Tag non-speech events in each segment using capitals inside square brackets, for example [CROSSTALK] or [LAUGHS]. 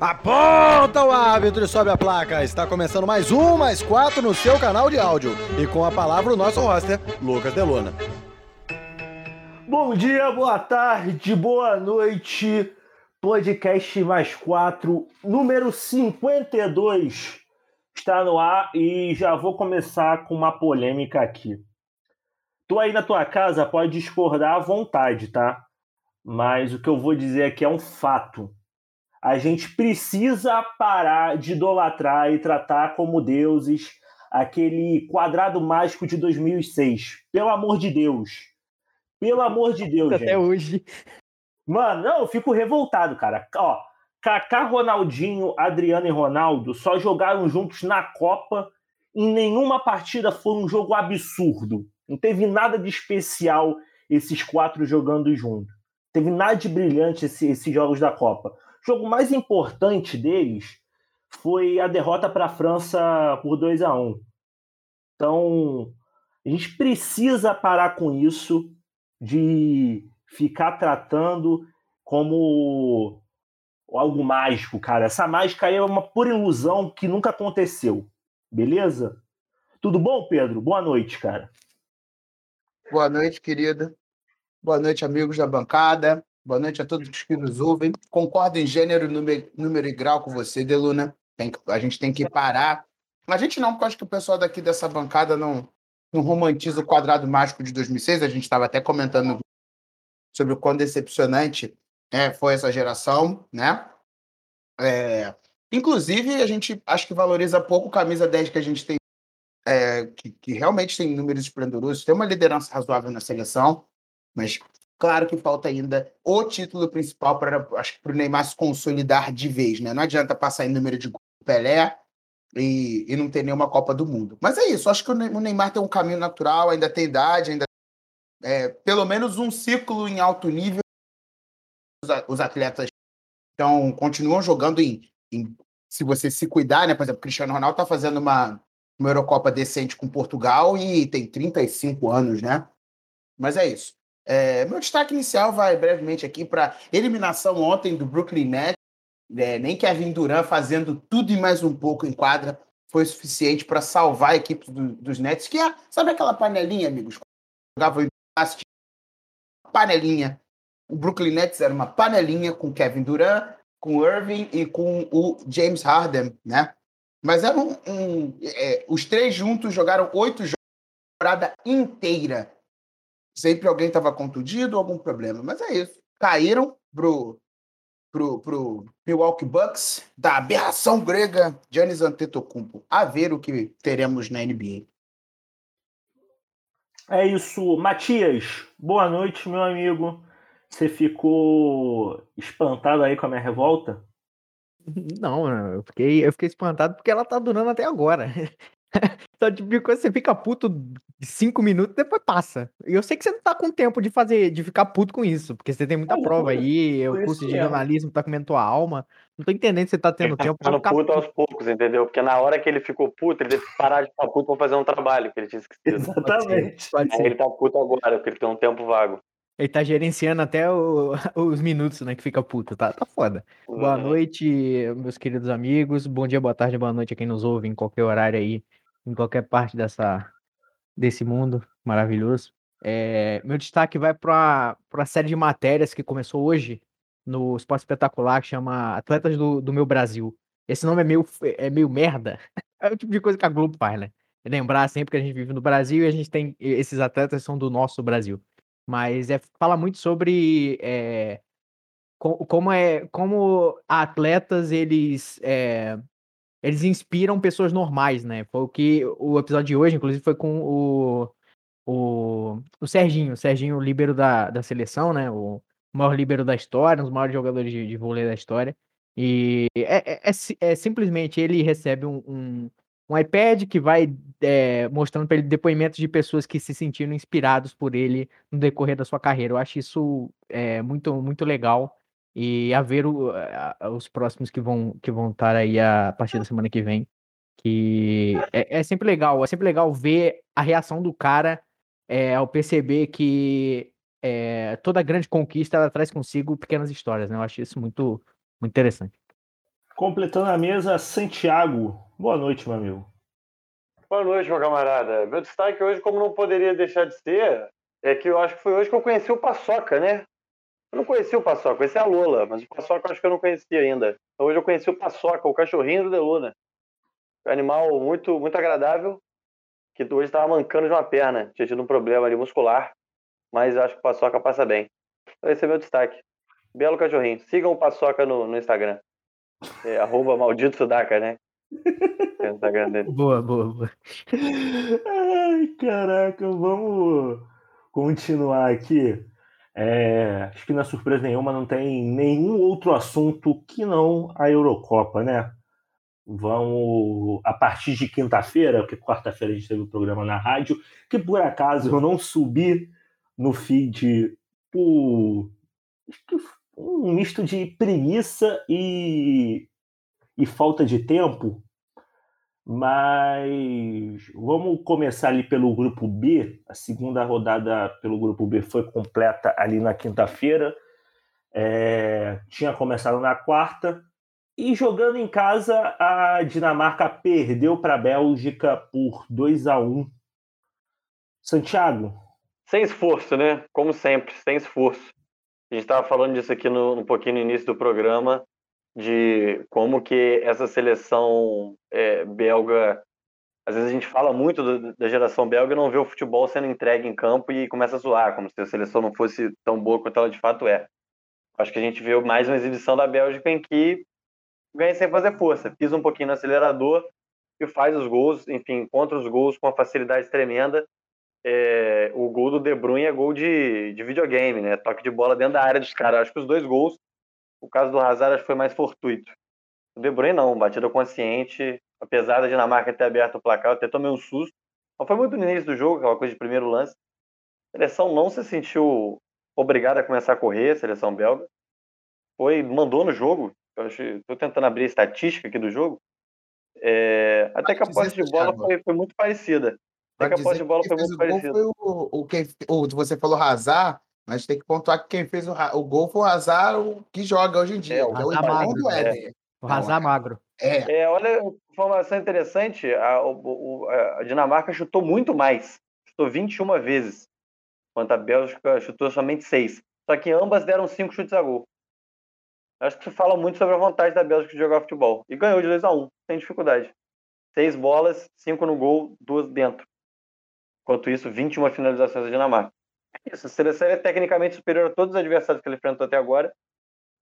Aponta o árbitro e sobe a placa. Está começando mais um, mais quatro no seu canal de áudio. E com a palavra o nosso roster, Lucas Delona. Bom dia, boa tarde, boa noite. Podcast mais quatro, número 52, está no ar e já vou começar com uma polêmica aqui. Tu aí na tua casa pode discordar à vontade, tá? Mas o que eu vou dizer aqui é um fato. A gente precisa parar de idolatrar e tratar como deuses aquele quadrado mágico de 2006. Pelo amor de Deus. Pelo amor de Deus, Até gente. hoje. Mano, não, eu fico revoltado, cara. Ó, Kaká, Ronaldinho, Adriano e Ronaldo só jogaram juntos na Copa. Em nenhuma partida foi um jogo absurdo. Não teve nada de especial esses quatro jogando juntos. Teve nada de brilhante esse- esses jogos da Copa. O jogo mais importante deles foi a derrota para a França por 2 a 1 Então, a gente precisa parar com isso de ficar tratando como algo mágico, cara. Essa mágica aí é uma pura ilusão que nunca aconteceu. Beleza? Tudo bom, Pedro? Boa noite, cara. Boa noite, querida. Boa noite, amigos da bancada. Boa noite a todos que nos ouvem. Concordo em gênero, número, número e grau com você, Deluna. Tem que- a gente tem que parar. A gente não, porque acho que o pessoal daqui dessa bancada não, não romantiza o quadrado mágico de 2006. A gente estava até comentando sobre o quão decepcionante é, foi essa geração, né? É, inclusive, a gente acho que valoriza pouco camisa 10 que a gente tem é, que, que realmente tem números esplendorosos, tem uma liderança razoável na seleção, mas claro que falta ainda o título principal para acho para o Neymar se consolidar de vez, né? Não adianta passar em número de Pelé e, e não ter nenhuma Copa do Mundo. Mas é isso, acho que o Ne- o Neymar tem um caminho natural, ainda tem idade, ainda é, pelo menos um ciclo em alto nível. Os, os atletas então continuam jogando em, em- se você se cuidar, né? Por exemplo, Cristiano Ronaldo está fazendo uma uma Eurocopa decente com Portugal e tem 35 anos, né? Mas é isso. É, meu destaque inicial vai brevemente aqui para eliminação ontem do Brooklyn Nets. É, nem Kevin Durant fazendo tudo e mais um pouco em quadra foi suficiente para salvar a equipe do- dos Nets, que é, sabe aquela panelinha, amigos? Jogava panelinha. O Brooklyn Nets era uma panelinha com Kevin Durant, com Irving e com o James Harden, né? Mas era um. um- é, os três juntos jogaram oito jogos a temporada inteira. Sempre alguém estava contundido ou algum problema. Mas é isso. Caíram pro, pro, pro Milwaukee Bucks da aberração grega Giannis Antetokounmpo. A ver o que teremos na NBA. É isso. Matias, boa noite, meu amigo. Você ficou espantado aí com a minha revolta? Não, eu fiquei, eu fiquei espantado porque ela tá durando até agora. Só [LAUGHS] tipo de coisa, você fica puto cinco minutos, depois passa. E eu sei que você não tá com tempo de fazer, de ficar puto com isso, porque você tem muita É, prova aí, por o curso de mesmo. jornalismo tá comendo tua alma. Não tô entendendo se você tá tendo Ele tá tempo pra ficando ficar puto puto. aos poucos, entendeu? Porque na hora que ele ficou puto, ele teve que parar de ficar puto pra fazer um trabalho que ele tinha [LAUGHS] esquecido. Exatamente. Pode Aí ser. ele tá puto agora, porque ele tem um tempo vago. Ele tá gerenciando até o- [LAUGHS] os minutos, né, que fica puto. Tá, tá foda. Boa Uhum. noite, meus queridos amigos. Bom dia, boa tarde, boa noite a quem nos ouve em qualquer horário aí, em qualquer parte dessa, desse mundo maravilhoso. É, meu destaque vai para a série de matérias que começou hoje no Esporte Espetacular, que chama Atletas do, do Meu Brasil. Esse nome é meio, é meio merda. [LAUGHS] É o tipo de coisa que a Globo faz, né? É lembrar sempre que a gente vive no Brasil e a gente tem. Esses atletas são do nosso Brasil. Mas é, fala muito sobre é, co- como é como atletas eles é, eles inspiram pessoas normais, né? Foi o que o episódio de hoje, inclusive, foi com o o, o Serginho, o Serginho, o líbero da, da seleção, né? O maior líbero da história, um dos maiores jogadores de, de vôlei da história. E é, é- é é simplesmente ele recebe um, um, um iPad que vai é, mostrando para ele depoimentos de pessoas que se sentiram inspirados por ele no decorrer da sua carreira. Eu acho isso é, muito, muito legal. E a ver o- a- os próximos que vão que vão estar aí a partir da semana que vem. Que é, é sempre legal, é sempre legal ver a reação do cara é, ao perceber que é, toda grande conquista ela traz consigo pequenas histórias, né? Eu acho isso muito, muito interessante. Completando a mesa, Santiago. Boa noite, meu amigo. Boa noite, meu camarada. Meu destaque hoje, como não poderia deixar de ser, é que eu acho que foi hoje que eu conheci o Paçoca, né? Eu não conhecia o Paçoca, conheci a Lola, mas o Paçoca eu acho que eu não conhecia ainda. Então hoje eu conheci o Paçoca, o cachorrinho do Deluna. Um animal muito, muito agradável, que hoje estava mancando de uma perna. Tinha tido um problema ali muscular, mas acho que o Paçoca passa bem. Então esse é meu destaque. Belo cachorrinho. Sigam o Paçoca no, no Instagram. É, [LAUGHS] arroba maldito Sudaca, né? É o Instagram dele. Boa, boa, boa. Ai, caraca, vamos continuar aqui. É, acho que não é surpresa nenhuma, não tem nenhum outro assunto que não a Eurocopa, né? Vamos, a partir de quinta-feira, porque quarta-feira a gente teve o um programa na rádio, que por acaso eu não subi no feed por um misto de preguiça e, e falta de tempo, mas vamos começar ali pelo grupo B. A segunda rodada pelo grupo B foi completa ali na quinta-feira. É, tinha começado na quarta. E jogando em casa, a Dinamarca perdeu para a Bélgica por 2 a 1 Santiago. Sem esforço, né? Como sempre, sem esforço. A gente estava falando disso aqui no, um pouquinho no início do programa de como que essa seleção é, belga às vezes a gente fala muito do, da geração belga e não vê o futebol sendo entregue em campo e começa a zoar, como se a seleção não fosse tão boa quanto ela de fato é. Acho que a gente viu mais uma exibição da Bélgica em que ganha sem fazer força, pisa um pouquinho no acelerador e faz os gols, enfim, contra os gols com uma facilidade tremenda. É, o gol do De Bruyne é gol de, de videogame, né? Toque de bola dentro da área dos caras. Acho que os dois gols o caso do Hazard acho que foi mais fortuito. O De Bruyne não, batida consciente, apesar da Dinamarca ter aberto o placar, eu até tomei um susto. Não foi muito no início do jogo, aquela coisa de primeiro lance. A seleção não se sentiu obrigada a começar a correr, a seleção belga. Foi, mandou no jogo. Eu estou tentando abrir a estatística aqui do jogo. É, até que a posse de bola foi, foi, muito parecida. Até que a posse de bola foi muito parecida. Foi o, o, que, o, você falou Hazard, mas tem que pontuar que quem fez o, o gol foi o Hazard, o que joga hoje em dia. É, o, o irmão do Éder. É. O Hazard magro. É. é. olha, informação interessante, a, o, a, Dinamarca chutou muito mais. Chutou 21 vezes, enquanto a Bélgica chutou somente 6. Só que ambas deram 5 chutes a gol. Acho que isso fala muito sobre a vontade da Bélgica de jogar futebol. E ganhou de 2 a 1 sem dificuldade. 6 bolas, 5 no gol, 2 dentro. Enquanto isso, 21 finalizações da Dinamarca. Isso, a seleção é tecnicamente superior a todos os adversários que ele enfrentou até agora.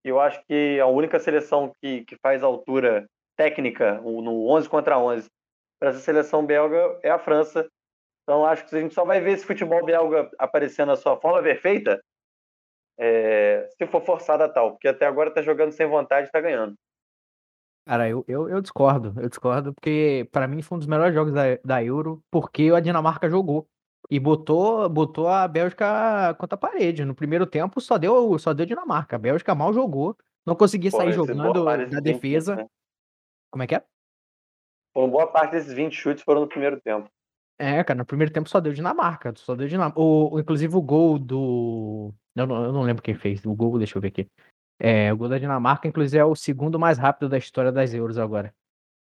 E eu acho que a única seleção que, que faz altura técnica no 11 contra 11 para essa seleção belga é a França. Então acho que a gente só vai ver esse futebol belga aparecendo na sua forma perfeita é, se for forçada a tal, porque até agora está jogando sem vontade e está ganhando. Cara, eu, eu, eu, discordo, eu discordo, porque para mim foi um dos melhores jogos da, da Euro, porque a Dinamarca jogou. E botou, botou a Bélgica contra a parede. No primeiro tempo só deu, só deu Dinamarca. A Bélgica mal jogou, não conseguia Pô, sair jogando na defesa. né? Como é que é? Uma boa parte desses 20 chutes foram no primeiro tempo. É, cara, no primeiro tempo só deu Dinamarca. Só deu Dinamarca. O, inclusive o gol do. Eu não, eu não lembro quem fez. O gol, deixa eu ver aqui. É, o gol da Dinamarca, inclusive, é o segundo mais rápido da história das Euros agora.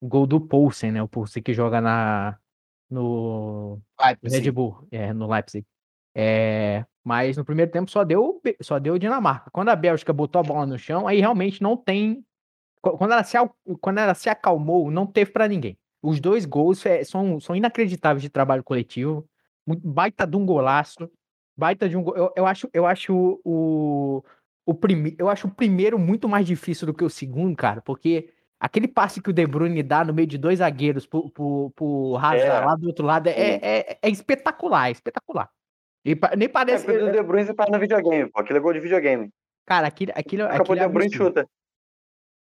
O gol do Poulsen, né? O Poulsen que joga na, no Leipzig. Red Bull, é, no Leipzig. É, mas no primeiro tempo só deu só deu Dinamarca. Quando a Bélgica botou a bola no chão, aí realmente não tem. Quando ela se, quando ela se acalmou, não teve para ninguém. Os dois gols é, são, são inacreditáveis de trabalho coletivo. Baita de um golaço. Baita de um eu, eu acho, eu acho o, o primeiro, eu acho o primeiro muito mais difícil do que o segundo, cara, porque Aquele passe que o De Bruyne dá no meio de dois zagueiros pro, pro, pro Hazard é. lá do outro lado é, é, é, espetacular, é espetacular. E, nem parece. É, o De Bruyne você faz no videogame, pô. Aquilo é gol de videogame. Cara, aquilo, aquilo, aquilo, aquilo é De Bruyne chuta.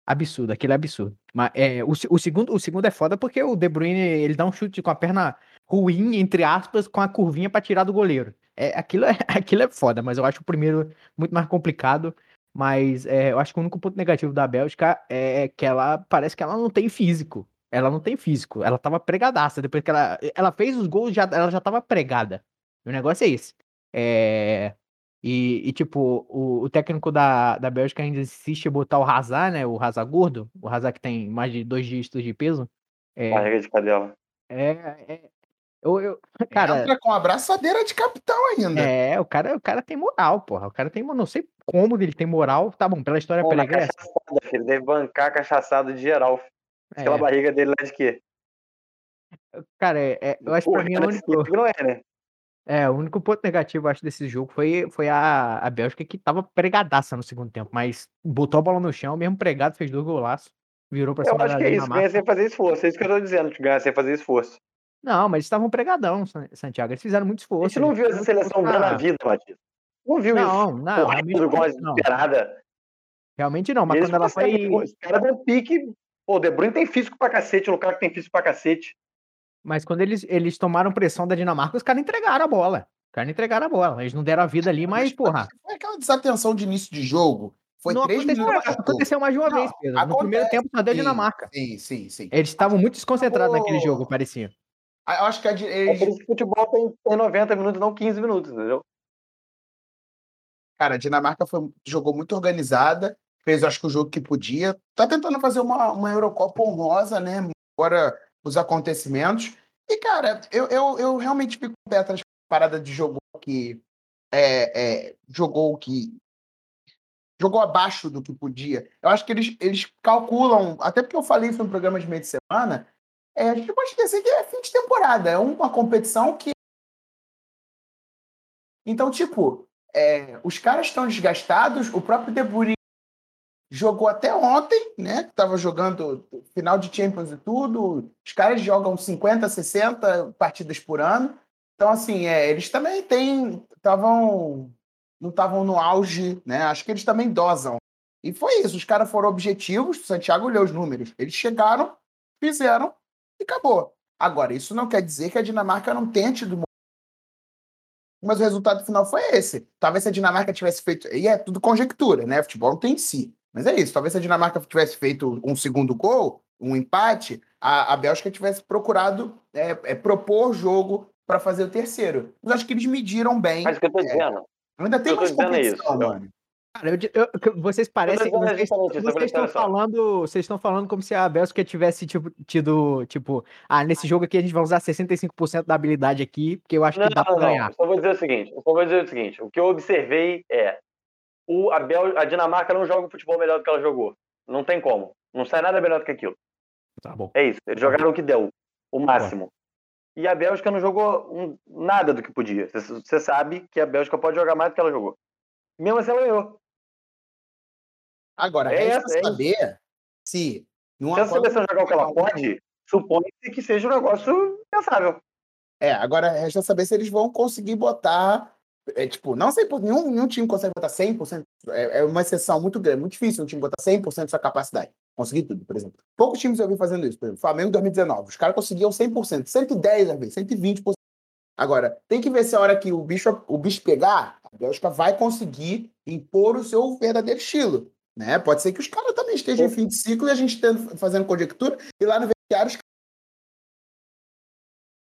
Absurdo, aquilo é absurdo. Mas é, o, o, segundo, o segundo é foda porque o De Bruyne ele dá um chute com a perna ruim, entre aspas, com a curvinha para tirar do goleiro. É, aquilo, é, [LAUGHS] aquilo é foda, mas eu acho o primeiro muito mais complicado. Mas é, eu acho que o único ponto negativo da Bélgica é que ela parece que ela não tem físico. Ela não tem físico. Ela tava pregadaça. Depois que ela, ela fez os gols, já, ela já tava pregada. O negócio é esse. É... E, e, tipo, o, o técnico da, da Bélgica ainda insiste em botar o Hazard, né? O Hazard gordo, o Hazard que tem mais de dois dígitos de peso. É, Barriga de cadela. é, é- eu, eu, [LAUGHS] cara, Entra com a abraçadeira de capitão ainda. é, o cara, o cara tem moral, porra. O cara tem, mo- não sei como ele tem moral. Tá bom, pela história Pô, pregressa. cachaçada, filho. Deve bancar a cachaçada de geral. É, Aquela barriga dele lá de quê? cara, é, é, eu acho que pra mim o cara, único, esse não é, né? é, o único ponto negativo, eu acho, desse jogo foi, foi a, a Bélgica que tava pregadaça no segundo tempo, mas botou a bola no chão, mesmo pregado, fez dois golaços, virou pra Eu cima acho da que é isso. Ganha sem fazer esforço. É isso que eu tô dizendo. que Ganha sem fazer esforço. Não, mas eles estavam pregadão, San- Santiago. Eles fizeram muito A esforço. gente não viu essa seleção contra- dando a vida, Matias. Não viu isso. Não, não, realmente Correndo igual uma não. desesperada. Realmente não, mas Eles quando ela foi. Os caras dão pique. Pô, o De Bruyne tem físico pra cacete. O Lukaku tem físico pra cacete. Mas quando eles, eles tomaram pressão da Dinamarca, os caras entregaram a bola. Os caras entregaram a bola. Eles não deram a vida ali, mas, porra. Foi aquela desatenção de início de jogo. Foi não três aconteceu, minutos. aconteceu mais de uma Não, vez, Pedro. No primeiro acontece, tempo só deu sim. Dinamarca. Sim, sim, sim. Eles estavam muito desconcentrados naquele jogo, parecia. Eu acho que a, di- É eles, por isso que o futebol tem, tem 90 minutos, não 15 minutos, entendeu? cara, a Dinamarca foi- jogou muito organizada, fez acho que o jogo que podia. Tá tentando fazer uma, uma Eurocopa honrosa, né? Fora os acontecimentos. E, cara, eu, eu, eu realmente fico com o pé atrás parada de jogo que é, é, jogou o que. Jogou abaixo do que podia. Eu acho que eles, eles calculam, até porque eu falei isso no programa de meio de semana, é, a gente pode esquecer que é fim de temporada, é uma competição que. Então, tipo, é, os caras estão desgastados, o próprio De Bruyne jogou até ontem, né? Tava jogando final de Champions e tudo. Os caras jogam 50, 60 partidas por ano. Então, assim, é, eles também têm. Estavam. Não estavam no auge, né? Acho que eles também dosam. E foi isso. Os caras foram objetivos. O Santiago leu os números. Eles chegaram, fizeram e acabou. Agora, isso não quer dizer que a Dinamarca não tenha tido. Mas o resultado final foi esse. Talvez se a Dinamarca tivesse feito. E é tudo conjectura, né? Futebol não tem em si. Mas é isso. Talvez se a Dinamarca tivesse feito um segundo gol, um empate, a, a Bélgica tivesse procurado é, é, propor jogo para fazer o terceiro. Mas acho que eles mediram bem. Mas o que eu tô É. dizendo. Ainda tem eu mais dizendo é competição, isso. mano. Cara, eu eu- vocês parecem. Vocês, vocês estão falando. Vocês estão falando como se a Bélgica tivesse tipo, tido, tipo, ah, nesse jogo aqui a gente vai usar 65% da habilidade aqui, porque eu acho Não, que dá pra não, não. ganhar. Eu só vou dizer o seguinte. Eu só vou dizer o seguinte. O que eu observei é o, a, Bel, a Dinamarca não joga um futebol melhor do que ela jogou. Não tem como. Não sai nada melhor do que aquilo. Tá bom. É isso. Eles jogaram o que deu. O máximo. E a Bélgica não jogou um- nada do que podia. Você sabe que a Bélgica pode jogar mais do que ela jogou. Mesmo assim, ela ganhou. Agora, É resta é saber se. Numa Se a seleção jogar o que ela pode, supõe-se que seja um negócio pensável. É, agora resta saber se eles vão conseguir botar. É, tipo, não 100%, nenhum, nenhum time consegue botar 100%. É, é uma exceção muito grande, muito difícil um time botar 100% da sua capacidade. Conseguir tudo, por exemplo. Poucos times eu vi fazendo isso. Por exemplo, Flamengo em 2019. Os caras conseguiam 100%, 110 às vezes, 120%. Agora, tem que ver se a hora que o bicho, o bicho pegar, a Bélgica vai conseguir impor o seu verdadeiro estilo. Né? Pode ser que os caras também estejam em fim de ciclo e a gente tendo, fazendo conjectura, e lá no vestiário os caras.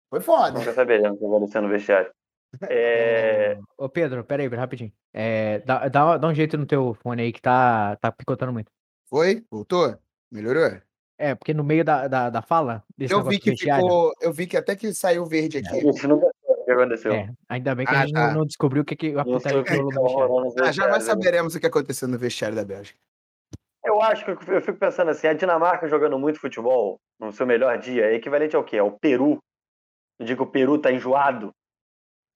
Foi foda. Nunca saberemos o que vai acontecer no vestiário. [LAUGHS] É, Ô, Pedro, pera aí, rapidinho. É, dá, dá, dá um jeito no teu fone aí que tá, tá picotando muito. Foi? Voltou? Melhorou? É, porque no meio da, da, da fala desse Eu vi que vestiário, ficou. Eu vi que até que saiu verde aqui. Isso nunca que aconteceu. é, ainda bem que Ah, a gente tá. não, não descobriu o que, que a putaria rolou no vestiário. Ah, saberemos o que aconteceu no vestiário da Bélgica. Eu acho que eu fico pensando assim, a Dinamarca jogando muito futebol no seu melhor dia é equivalente ao quê? Ao Peru. Eu digo que o Peru tá enjoado.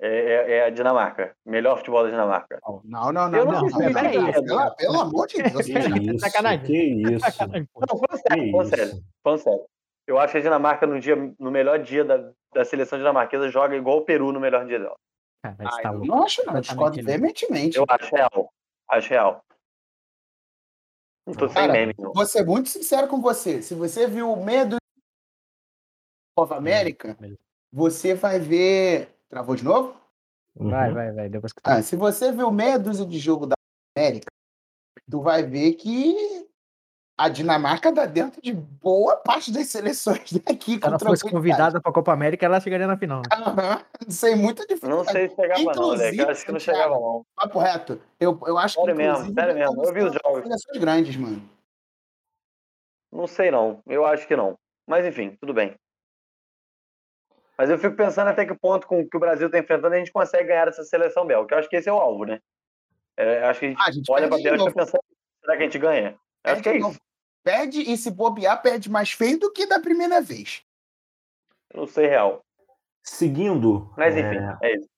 É, é- é a Dinamarca. Melhor futebol da Dinamarca. Não, não, não. Eu não, não não, não, não, pelo, pelo amor de Deus. [LAUGHS] Que isso, sacanagem. que isso. Não, falando sério, falando sério. Eu acho que a Dinamarca, no, dia, no melhor dia da, da seleção dinamarquesa, joga igual o Peru no melhor dia dela. Cara, Ah, você tá não acho, não. Eu discordo veementemente. Eu acho real. Acho real. Não tô sem meme, não. Vou ser muito sincero com você. Se você viu o medo Copa América, beleza. você vai ver. Travou de novo? Vai, Uhum. vai, vai. Depois que tá. Ah, se você viu meia dúzia de jogo da América, tu vai ver que a Dinamarca dá dentro de boa parte das seleções [LAUGHS] daqui. Se ela fosse convidada para a Copa América, ela chegaria na final. Né? Uhum. Sem muita dificuldade. Não sei se chegava inclusive, não, né? Eu acho que não chegava não. Papo reto. Eu, eu acho sério que mesmo, sério mesmo. Eu vi os jogos. Seleções grandes, mano. Não sei não. Eu acho que não. Mas enfim, tudo bem. Mas eu fico pensando até que ponto com que o Brasil está enfrentando a gente consegue ganhar essa seleção belga. Eu acho que esse é o alvo, né? É, acho que a gente, ah, a gente olha para a Bélgica pensando, será que a gente ganha? Eu acho que é isso. Perde e se bobear, perde mais feio do que da primeira vez. Eu não sei real. Seguindo. Mas enfim, é, é isso.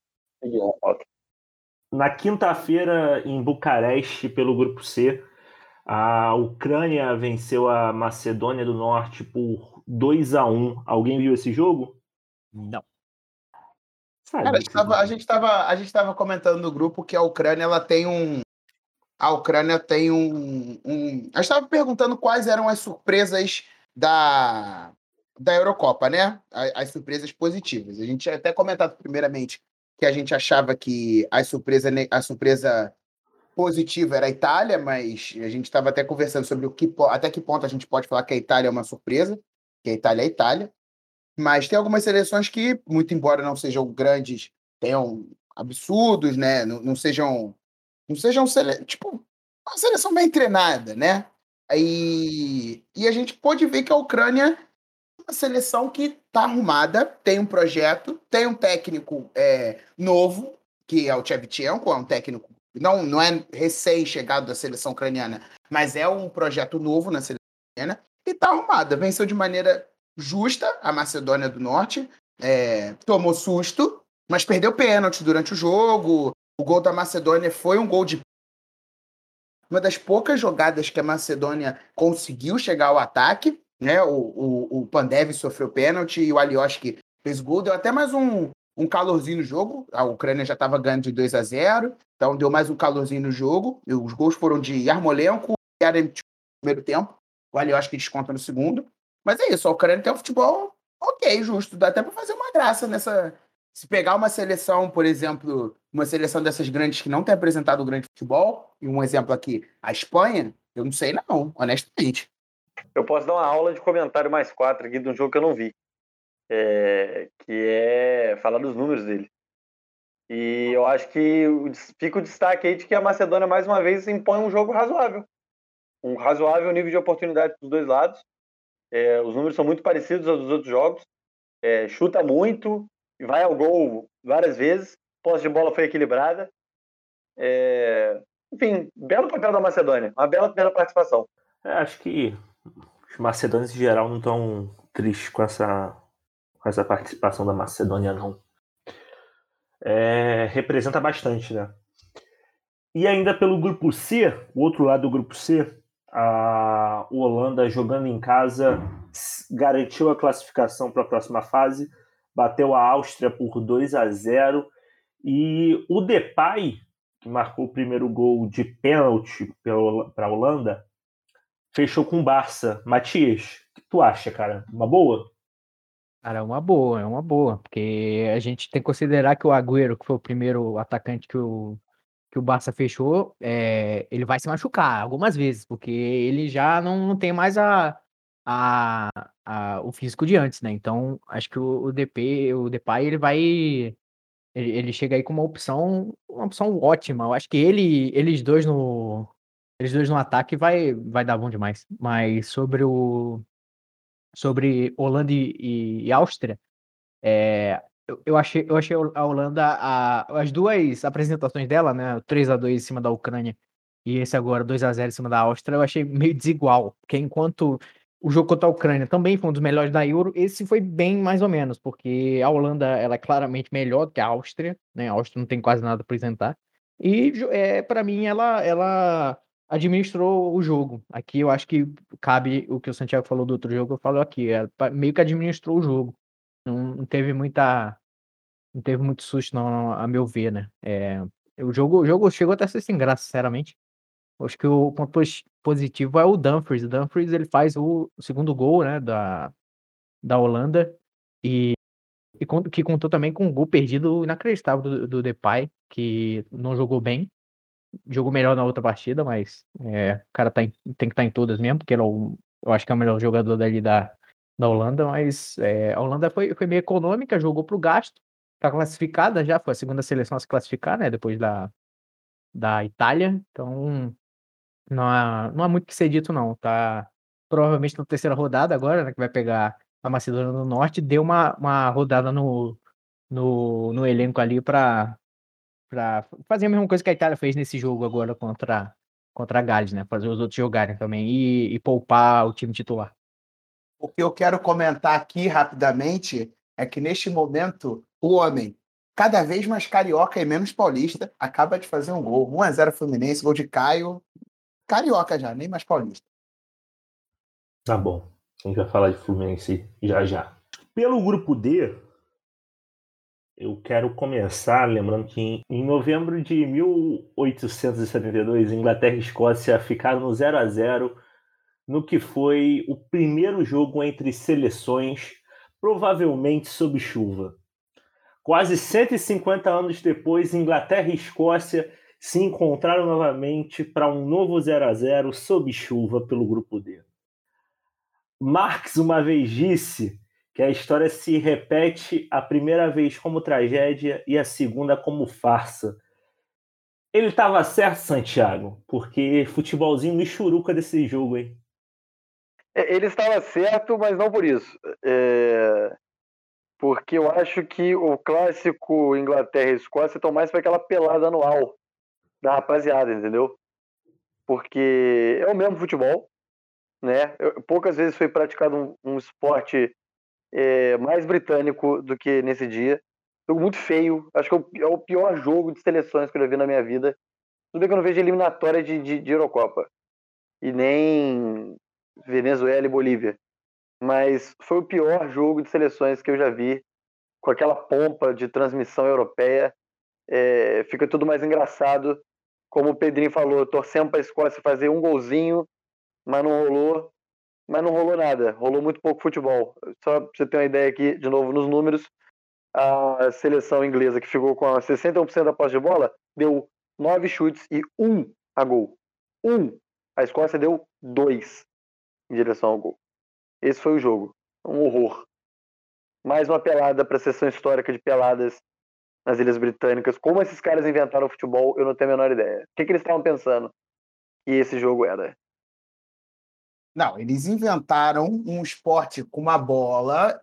Na quinta-feira, em Bucareste, pelo grupo C, a Ucrânia venceu a Macedônia do Norte por 2 a 1 Alguém viu esse jogo? Não. Cara, a, gente tava, a, gente tava, a gente tava comentando no grupo que a Ucrânia ela tem um, a Ucrânia tem um. um... Gente estava perguntando quais eram as surpresas da, da Eurocopa, né? As, as, surpresas positivas. A gente até comentado primeiramente que a gente achava que a surpresa, a surpresa positiva era a Itália, mas a gente estava até conversando sobre o que, até que ponto a gente pode falar que a Itália é uma surpresa, que a Itália é a Itália. Mas tem algumas seleções que, muito embora não sejam grandes, tenham absurdos, né? Não, não sejam não sejam sele... tipo uma seleção bem treinada, né? E, e a gente pode ver que a Ucrânia é uma seleção que está arrumada, tem um projeto, tem um técnico é, novo, que é o Chevchenko, é um técnico, não, não é recém-chegado da seleção ucraniana, mas é um projeto novo na seleção ucraniana, e está arrumada. Venceu de maneira justa a Macedônia do Norte, é, tomou susto, mas perdeu pênalti durante o jogo, o gol da Macedônia foi um gol de. Uma das poucas jogadas que a Macedônia conseguiu chegar ao ataque. Né? O, o, o Pandev sofreu pênalti e o Alioski fez gol. Deu até mais um, um calorzinho no jogo. A Ucrânia já estava ganhando de 2 a 0 então deu mais um calorzinho no jogo. E os gols foram de Yarmolenko e Yaremchuk no primeiro tempo. O Alioski desconta no segundo. Mas é isso, a Ucrânia tem um futebol ok, justo. Dá até para fazer uma graça nessa, se pegar uma seleção, por exemplo, uma seleção dessas grandes que não tem apresentado o grande futebol, e um exemplo aqui, a Espanha, eu não sei não, honestamente. Eu posso dar uma aula de comentário mais quatro aqui de um jogo que eu não vi, é, que é falar dos números dele. E eu acho que fica o destaque aí de que a Macedônia, mais uma vez, impõe um jogo razoável. Um razoável nível de oportunidade dos dois lados. É, os números são muito parecidos aos dos outros jogos. É, chuta muito, vai ao gol várias vezes, posse de bola foi equilibrada. É... Enfim, belo papel da Macedônia, uma bela primeira participação. É, acho que os macedônios em geral não estão tristes com essa, com essa participação da Macedônia, não. É, representa bastante, né? E ainda pelo grupo C, o outro lado do grupo C, a Holanda jogando em casa garantiu a classificação para a próxima fase bateu a Áustria por 2 a 0 e o Depay, que marcou o primeiro gol de pênalti para a Holanda, fechou com o Barça. Matias, o que tu acha, cara? Uma boa? Cara, é uma boa, é uma boa, porque a gente tem que considerar que o Agüero, que foi o primeiro atacante que o, que o Barça fechou, é, ele vai se machucar algumas vezes, porque ele já não, não tem mais a, a, a, o físico de antes, né? Então, acho que o, o DP, o Depay, ele vai. Ele, ele chega aí com uma opção, uma opção ótima. Eu acho que ele, eles dois no. Eles dois no ataque vai, vai dar bom demais. Mas sobre o. Sobre Holanda e, e Áustria, é, eu, eu, achei, eu achei a Holanda, a, as duas apresentações dela, né? 3 a 2 em cima da Ucrânia e esse agora 2 a 0 em cima da Áustria, eu achei meio desigual. Porque enquanto o jogo contra a Ucrânia também foi um dos melhores da Euro. Esse foi bem mais ou menos, porque a Holanda ela é claramente melhor do que a Áustria, né? A Áustria não tem quase nada a apresentar. E é, para mim ela ela administrou o jogo. Aqui eu acho que cabe o que o Santiago falou do outro jogo, eu falo aqui, ela meio que administrou o jogo. Não, não teve muita não teve muito susto não, a meu ver, né? É, o jogo o jogo chegou até a ser sem graça, sinceramente. Acho que o ponto positivo é o Dumfries. O Dumfries ele faz o segundo gol né, da, da Holanda e, e que contou também com um gol perdido inacreditável do, do Depay, que não jogou bem. jogou melhor na outra partida, mas é, o cara tá em, tem que estar tá em todas mesmo, porque ele é o, eu acho que é o melhor jogador dali da, da Holanda, mas é, a Holanda foi, foi meio econômica, jogou pro gasto, tá classificada já, foi a segunda seleção a se classificar, né, depois da, da Itália, então não há, não há muito que ser dito não, tá provavelmente na terceira rodada agora, né, que vai pegar a Macedônia do Norte, deu uma, uma rodada no, no, no elenco ali para fazer a mesma coisa que a Itália fez nesse jogo agora contra contra a Gales, né? Fazer os outros jogarem também e, e poupar o time titular. O que eu quero comentar aqui rapidamente é que neste momento o homem, cada vez mais carioca e menos paulista, acaba de fazer um gol. 1x0 Fluminense, gol de Caio. Carioca já, nem mais paulista. Tá bom. A gente vai falar de Fluminense já já. Pelo grupo D, eu quero começar lembrando que em novembro de 1872, Inglaterra e Escócia ficaram no 0 a 0 no que foi o primeiro jogo entre seleções, provavelmente sob chuva. Quase 150 anos depois, Inglaterra e Escócia se encontraram novamente para um novo 0 a 0 sob chuva pelo grupo D. Marx uma vez disse que a história se repete a primeira vez como tragédia e a segunda como farsa. Ele estava certo, Santiago, porque futebolzinho me churuca desse jogo, hein? É, ele estava certo, mas não por isso. É... Porque eu acho que o clássico Inglaterra e Escócia estão mais para aquela pelada anual da rapaziada, entendeu? Porque é o mesmo futebol, né? Eu, poucas vezes foi praticado um, um esporte é, mais britânico do que nesse dia. Jogo muito feio. Acho que é o, é pior jogo de seleções que eu já vi na minha vida. Tudo bem que eu não vejo eliminatória de, de, de Eurocopa. E nem Venezuela e Bolívia. Mas foi o pior jogo de seleções que eu já vi. Com aquela pompa de transmissão europeia. É, fica tudo mais engraçado. Como o Pedrinho falou, torcemos para a Escócia fazer um golzinho, mas não rolou mas não rolou nada. Rolou muito pouco futebol. Só pra você ter uma ideia aqui, de novo, nos números, a seleção inglesa, que ficou com 61% da posse de bola, deu nove chutes e um a gol. Um. A Escócia deu dois em direção ao gol. Esse foi o jogo. Um horror. Mais uma pelada para a sessão histórica de peladas nas Ilhas Britânicas. Como esses caras inventaram o futebol, eu não tenho a menor ideia. O que, que eles estavam pensando que esse jogo era? Não, eles inventaram um esporte com uma bola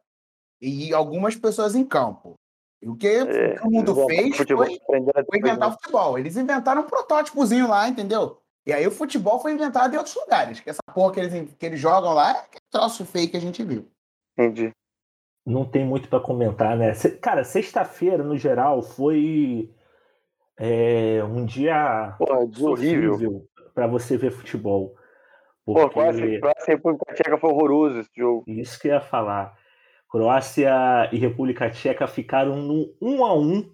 e algumas pessoas em campo. E o que, é, o mundo fez futebol, foi, foi inventar o futebol. Eles inventaram um protótipozinho lá, entendeu? E aí o futebol foi inventado em outros lugares. Que essa porra que eles, que eles jogam lá é troço feio que a gente viu. Entendi. Não tem muito para comentar, né? Cara, sexta-feira, no geral, foi é, um dia, Porra, horrível para você ver futebol. Porque... Pô, Croácia, Croácia e República Tcheca foi horroroso esse jogo. Isso que eu ia falar. Croácia e República Tcheca ficaram no 1 a 1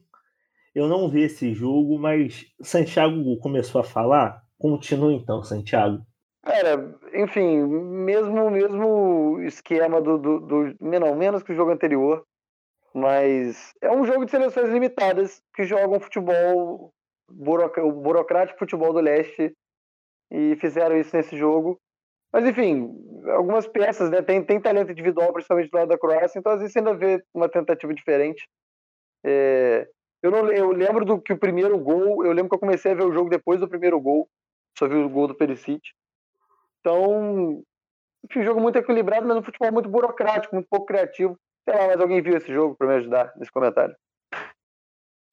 Eu não vi esse jogo, mas Santiago começou a falar. Continua então, Santiago. Cara, enfim, mesmo mesmo esquema do, do, do menos que o jogo anterior, mas é um jogo de seleções limitadas que jogam futebol o burocrático futebol do leste e fizeram isso nesse jogo. Mas enfim, algumas peças, né? Tem, tem talento individual, principalmente do lado da Croácia, então às vezes ainda vê uma tentativa diferente. É, eu, não, eu lembro do que o primeiro gol, eu lembro que eu comecei a ver o jogo depois do primeiro gol, só vi o gol do Perisic. Então, enfim, jogo muito equilibrado, mas um futebol muito burocrático, muito pouco criativo. Sei lá, mas alguém viu esse jogo para me ajudar nesse comentário?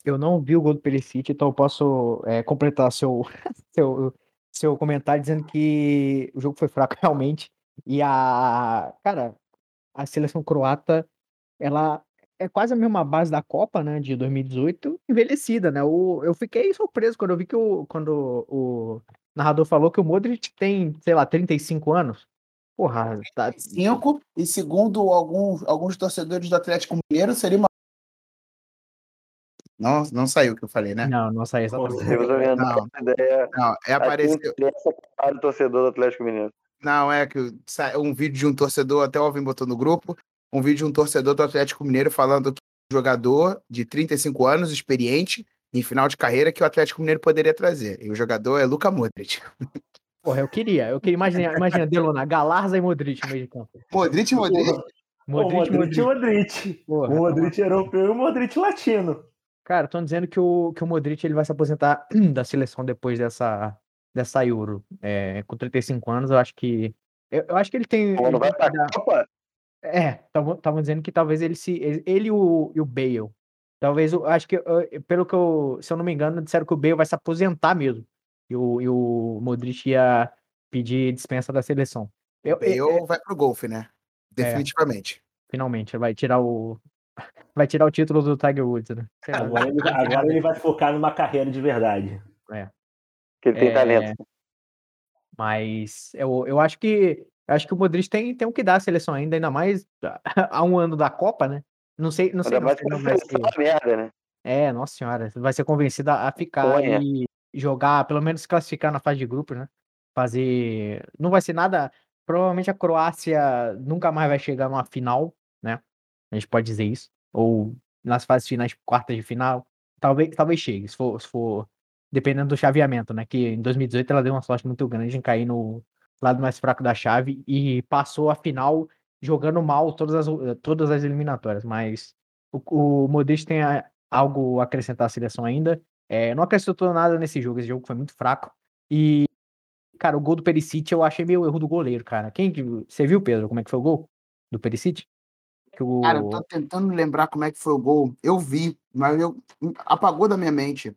Eu não vi o gol do Perisic, então eu posso é, completar seu, [LAUGHS] seu, seu comentário dizendo que o jogo foi fraco [LAUGHS] realmente. E a. Cara, a seleção croata, ela é quase a mesma base da Copa, né, de 2018, envelhecida, né? O, eu fiquei surpreso quando eu vi que o, quando o narrador falou que o Modric tem, sei lá, 35 anos. Porra, tá. 5, e segundo alguns, alguns torcedores do Atlético Mineiro, seria uma não, não saiu o que eu falei, né? Não, não saiu exatamente. Não, ideia, não, é apareceu. o torcedor do Atlético Mineiro. Não, é que um vídeo de um torcedor, até o Alvin botou no grupo, um vídeo de um torcedor do Atlético Mineiro falando que um jogador de 35 anos, experiente, em final de carreira que o Atlético Mineiro poderia trazer. E o jogador é Luca Modric. Porra, eu queria. Eu queria imaginar, imagina, Delona, Galarza e Modric no meio de campo. Modric e Modric. Modric, o Modric, Modric. Porra, o Modric europeu e o Modric latino. Cara, estão dizendo que o, que o Modric ele vai se aposentar [CLEARS THROAT] da seleção depois dessa, dessa Euro. É, com 35 anos, eu acho que. Eu, eu acho que ele tem. Pô, não vai pra dar... Copa? É, estavam dizendo que talvez ele se. Ele e o, e o Bale. Talvez, eu acho que, pelo que eu. Se eu não me engano, disseram que o Bale vai se aposentar mesmo. E o, e o Modric ia pedir dispensa da seleção. Eu, eu, eu vai pro golfe, né? Definitivamente. É, finalmente, vai tirar o. [LAUGHS] Vai tirar o título do Tiger Woods, né? [LAUGHS] Agora ele, agora ele vai focar numa carreira de verdade. É. Que ele tem é, talento. Mas eu, eu acho que acho que o Modric tem, tem o que dar à seleção ainda, ainda mais [LAUGHS] há um ano da Copa, né? Não sei, não sei. Não, não, merda, né? É, nossa senhora, vai ser convencida a ficar e jogar, pelo menos classificar na fase de grupo, né? Fazer. Não vai ser nada. Provavelmente a Croácia nunca mais vai chegar numa final, né? A gente pode dizer isso. Ou nas fases finais, quartas de final. Talvez, talvez chegue, se for, se for. Dependendo do chaveamento, né? Que em 2018 ela deu uma sorte muito grande em cair no lado mais fraco da chave e passou a final jogando mal todas as, todas as eliminatórias. Mas o, o Modric tem a, algo a acrescentar à seleção ainda. É, não acrescentou nada nesse jogo, esse jogo foi muito fraco. E, cara, o gol do Perisic eu achei meio erro do goleiro, cara. Quem que. Você viu, Pedro, como é que foi o gol do Perisic? O... Cara, eu tô tentando lembrar como é que foi o gol. Eu vi, mas eu apagou da minha mente.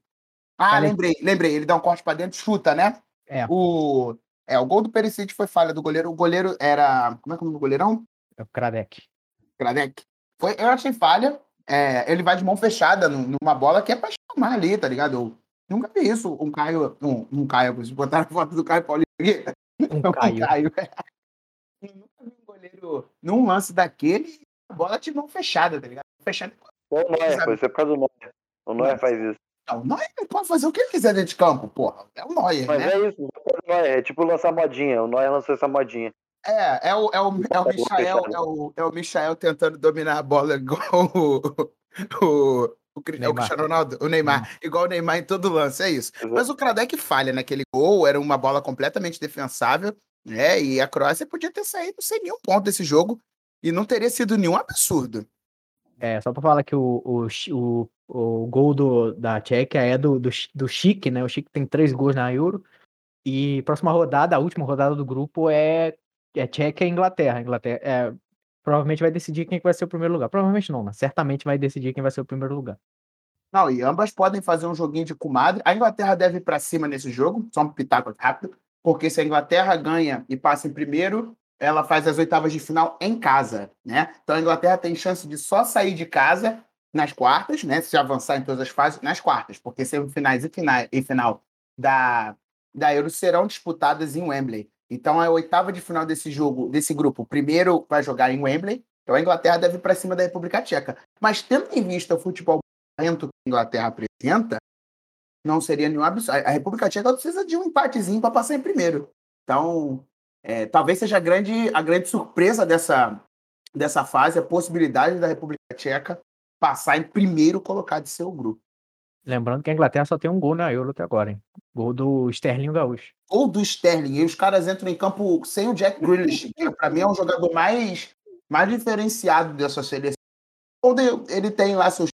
Ah, cara, lembrei, lembrei. Ele dá um corte para dentro, chuta, né? É. O, é, o gol do Perisic foi falha do goleiro. O goleiro era. Como é que é o nome do goleirão? É o Kradek. Kradek. Foi, eu achei falha. É, ele vai de mão fechada numa bola que é pra chamar ali, tá ligado? Eu nunca vi isso. Um Caio. Um, um Caio, vocês botaram a foto do Caio Paulinho [LAUGHS] aqui. Um Caio. Um Caio. Eu nunca vi um goleiro num lance daquele, a bola de mão fechada, tá ligado? Fechada. O Noia, foi ser por causa do Noia. O Noia faz isso. Não, o Noia pode fazer o que ele quiser dentro de campo, porra. É o Noia, Mas né? é isso, é tipo lançar modinha. O Noia lançou essa modinha. É, é o, é o, é o Michael, é o, é o Michael tentando dominar a bola igual o, [LAUGHS] o, o, o Cristiano Ronaldo, o Neymar, hum. igual o Neymar em todo lance, é isso. Uhum. Mas o Kradek falha naquele gol, era uma bola completamente defensável, né? E a Croácia podia ter saído sem nenhum ponto desse jogo e não teria sido nenhum absurdo. É, só para falar que o, o, o, o gol do, da Tchequia é do, do, do Chique, né? O Chique tem três gols na Euro. E próxima rodada, a última rodada do grupo é é Tchequia e Inglaterra. Inglaterra é, provavelmente vai decidir quem vai ser o primeiro lugar. Provavelmente não, mas certamente vai decidir quem vai ser o primeiro lugar. Não, e ambas podem fazer um joguinho de comadre. A Inglaterra deve ir para cima nesse jogo, só um pitaco rápido, porque se a Inglaterra ganha e passa em primeiro, ela faz as oitavas de final em casa, né? Então a Inglaterra tem chance de só sair de casa nas quartas, né? Se avançar em todas as fases, nas quartas, porque semifinais e final, e final da, da Euro serão disputadas em Wembley. Então, é a oitava de final desse jogo, desse grupo. O primeiro vai jogar em Wembley. Então, a Inglaterra deve ir para cima da República Tcheca. Mas, tendo em vista o futebol lento que a Inglaterra apresenta, não seria nenhum absurdo. A República Tcheca precisa de um empatezinho para passar em primeiro. Então, é, talvez seja a grande, a grande surpresa dessa, dessa fase, a possibilidade da República Tcheca passar em primeiro colocado de seu grupo. Lembrando que a Inglaterra só tem um gol na Euro até agora, hein? Gol do Sterling Gaúcho. Gol do Sterling. E os caras entram em campo sem o Jack Grealish, que para mim é um jogador mais, mais diferenciado dessa seleção. Ele tem lá seus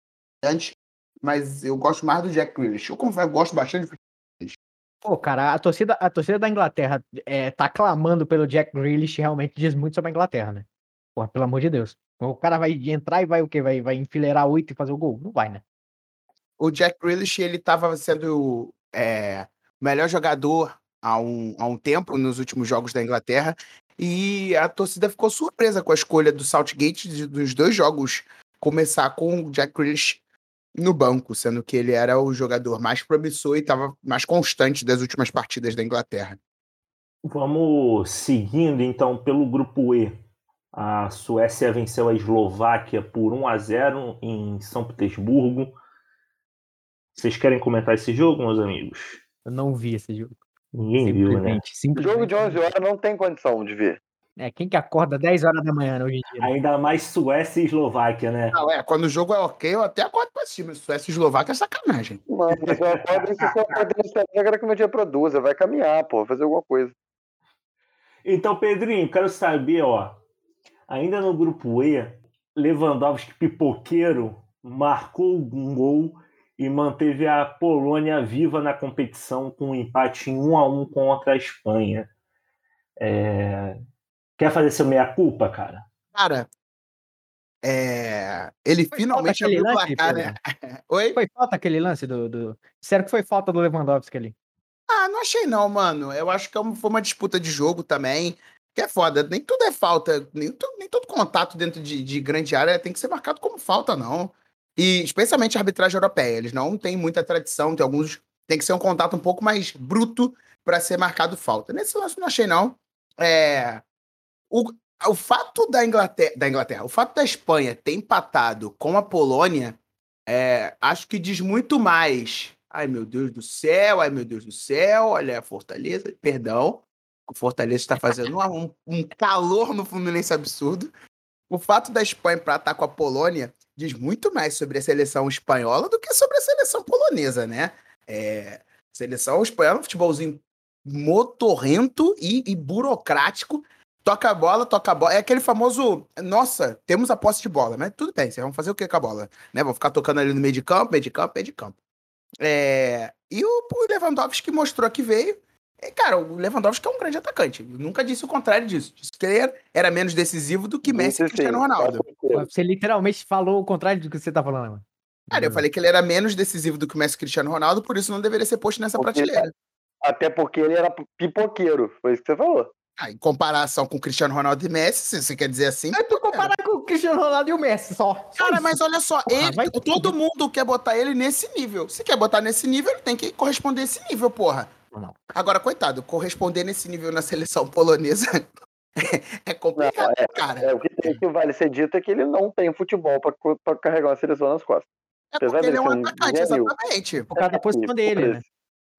antes, mas eu gosto mais do Jack Grealish. Eu confesso, gosto bastante do Pô, cara, a torcida, a torcida da Inglaterra é, tá clamando pelo Jack Grealish realmente diz muito sobre a Inglaterra, né? Porra, pelo amor de Deus. O cara vai entrar e vai o quê? Vai, vai enfileirar oito e fazer o gol? Não vai, né? O Jack Grealish ele estava sendo é, o melhor jogador há um, há um tempo nos últimos jogos da Inglaterra e a torcida ficou surpresa com a escolha do Southgate de, dos dois jogos começar com o Jack Grealish no banco, sendo que ele era o jogador mais promissor e estava mais constante das últimas partidas da Inglaterra. Vamos seguindo então pelo grupo E. A Suécia venceu a Eslováquia por 1 a 0 em São Petersburgo. Vocês querem comentar esse jogo, meus amigos? Eu não vi esse jogo. Ninguém viu, né? O jogo de 11 horas não tem condição de ver. É, quem que acorda 10 horas da manhã hoje em dia? Ainda mais Suécia e Eslováquia, né? Não, é, quando o jogo é ok, eu até acordo pra cima. Suécia e Eslováquia é sacanagem. Mano, mas eu acordo se só acordo no Instagram que meu dia produza. Vai caminhar, pô, fazer alguma coisa. Então, Pedrinho, quero saber, ó. Ainda no grupo E, Lewandowski pipoqueiro marcou um gol e manteve a Polônia viva na competição com um empate em 1 a 1 contra a Espanha. É... Quer fazer seu meia-culpa, cara? Cara, é... ele Foi finalmente abriu o lance, placar, né? [LAUGHS] Oi? Foi falta aquele lance do. do... Sério que foi falta do Lewandowski ali? Ah, não achei não, mano. Eu acho que é foi uma disputa de jogo também. Que é foda. Nem tudo é falta. Nem, tu- nem todo contato dentro de, de grande área tem que ser marcado como falta, não. E especialmente a arbitragem europeia. Eles não têm muita tradição. Tem alguns. Tem que ser um contato um pouco mais bruto para ser marcado falta. Nesse lance não achei, não. É, o, o fato da Inglaterra, da Inglaterra, o fato da Espanha ter empatado com a Polônia, é, acho que diz muito mais. Ai, meu Deus do céu, ai, meu Deus do céu, olha a Fortaleza, perdão. O Fortaleza está fazendo um, um calor no Fluminense absurdo. O fato da Espanha empatar com a Polônia diz muito mais sobre a seleção espanhola do que sobre a seleção polonesa, né? É, seleção espanhola, um futebolzinho motorrento e, e burocrático. Toca a bola, toca a bola. É aquele famoso. Nossa, temos a posse de bola, mas tudo bem, vocês vão fazer o que com a bola? Né? Vão ficar tocando ali no meio de campo, meio de campo, meio de campo. É, E o, o Lewandowski mostrou que veio. Cara, o Lewandowski é um grande atacante. Eu nunca disse o contrário disso. Disse que ele era, menos decisivo do que Messi e Cristiano Ronaldo. Você literalmente falou o contrário do que você tá falando, mano. Cara, eu falei que ele era menos decisivo do que o Messi e Cristiano Ronaldo, por isso não deveria ser posto nessa Porque- prateleira. Até porque ele era pipoqueiro, foi isso que você falou. Ah, em comparação com Cristiano Ronaldo e Messi, se você quer dizer assim. É tu comparar com o Cristiano Ronaldo e o Messi só. Cara, mas olha só, Porra, ele- vai todo mundo quer botar ele nesse nível. Se quer botar nesse nível, ele tem que corresponder a esse nível, porra. Não. Agora, coitado, corresponder nesse nível na seleção polonesa [LAUGHS] é complicado, Não, cara. É, o que tem que vale ser dito é que ele não tem futebol pra, carregar uma seleção nas costas. É porque ele é um atacante, exatamente. O Por causa da posição dele, né?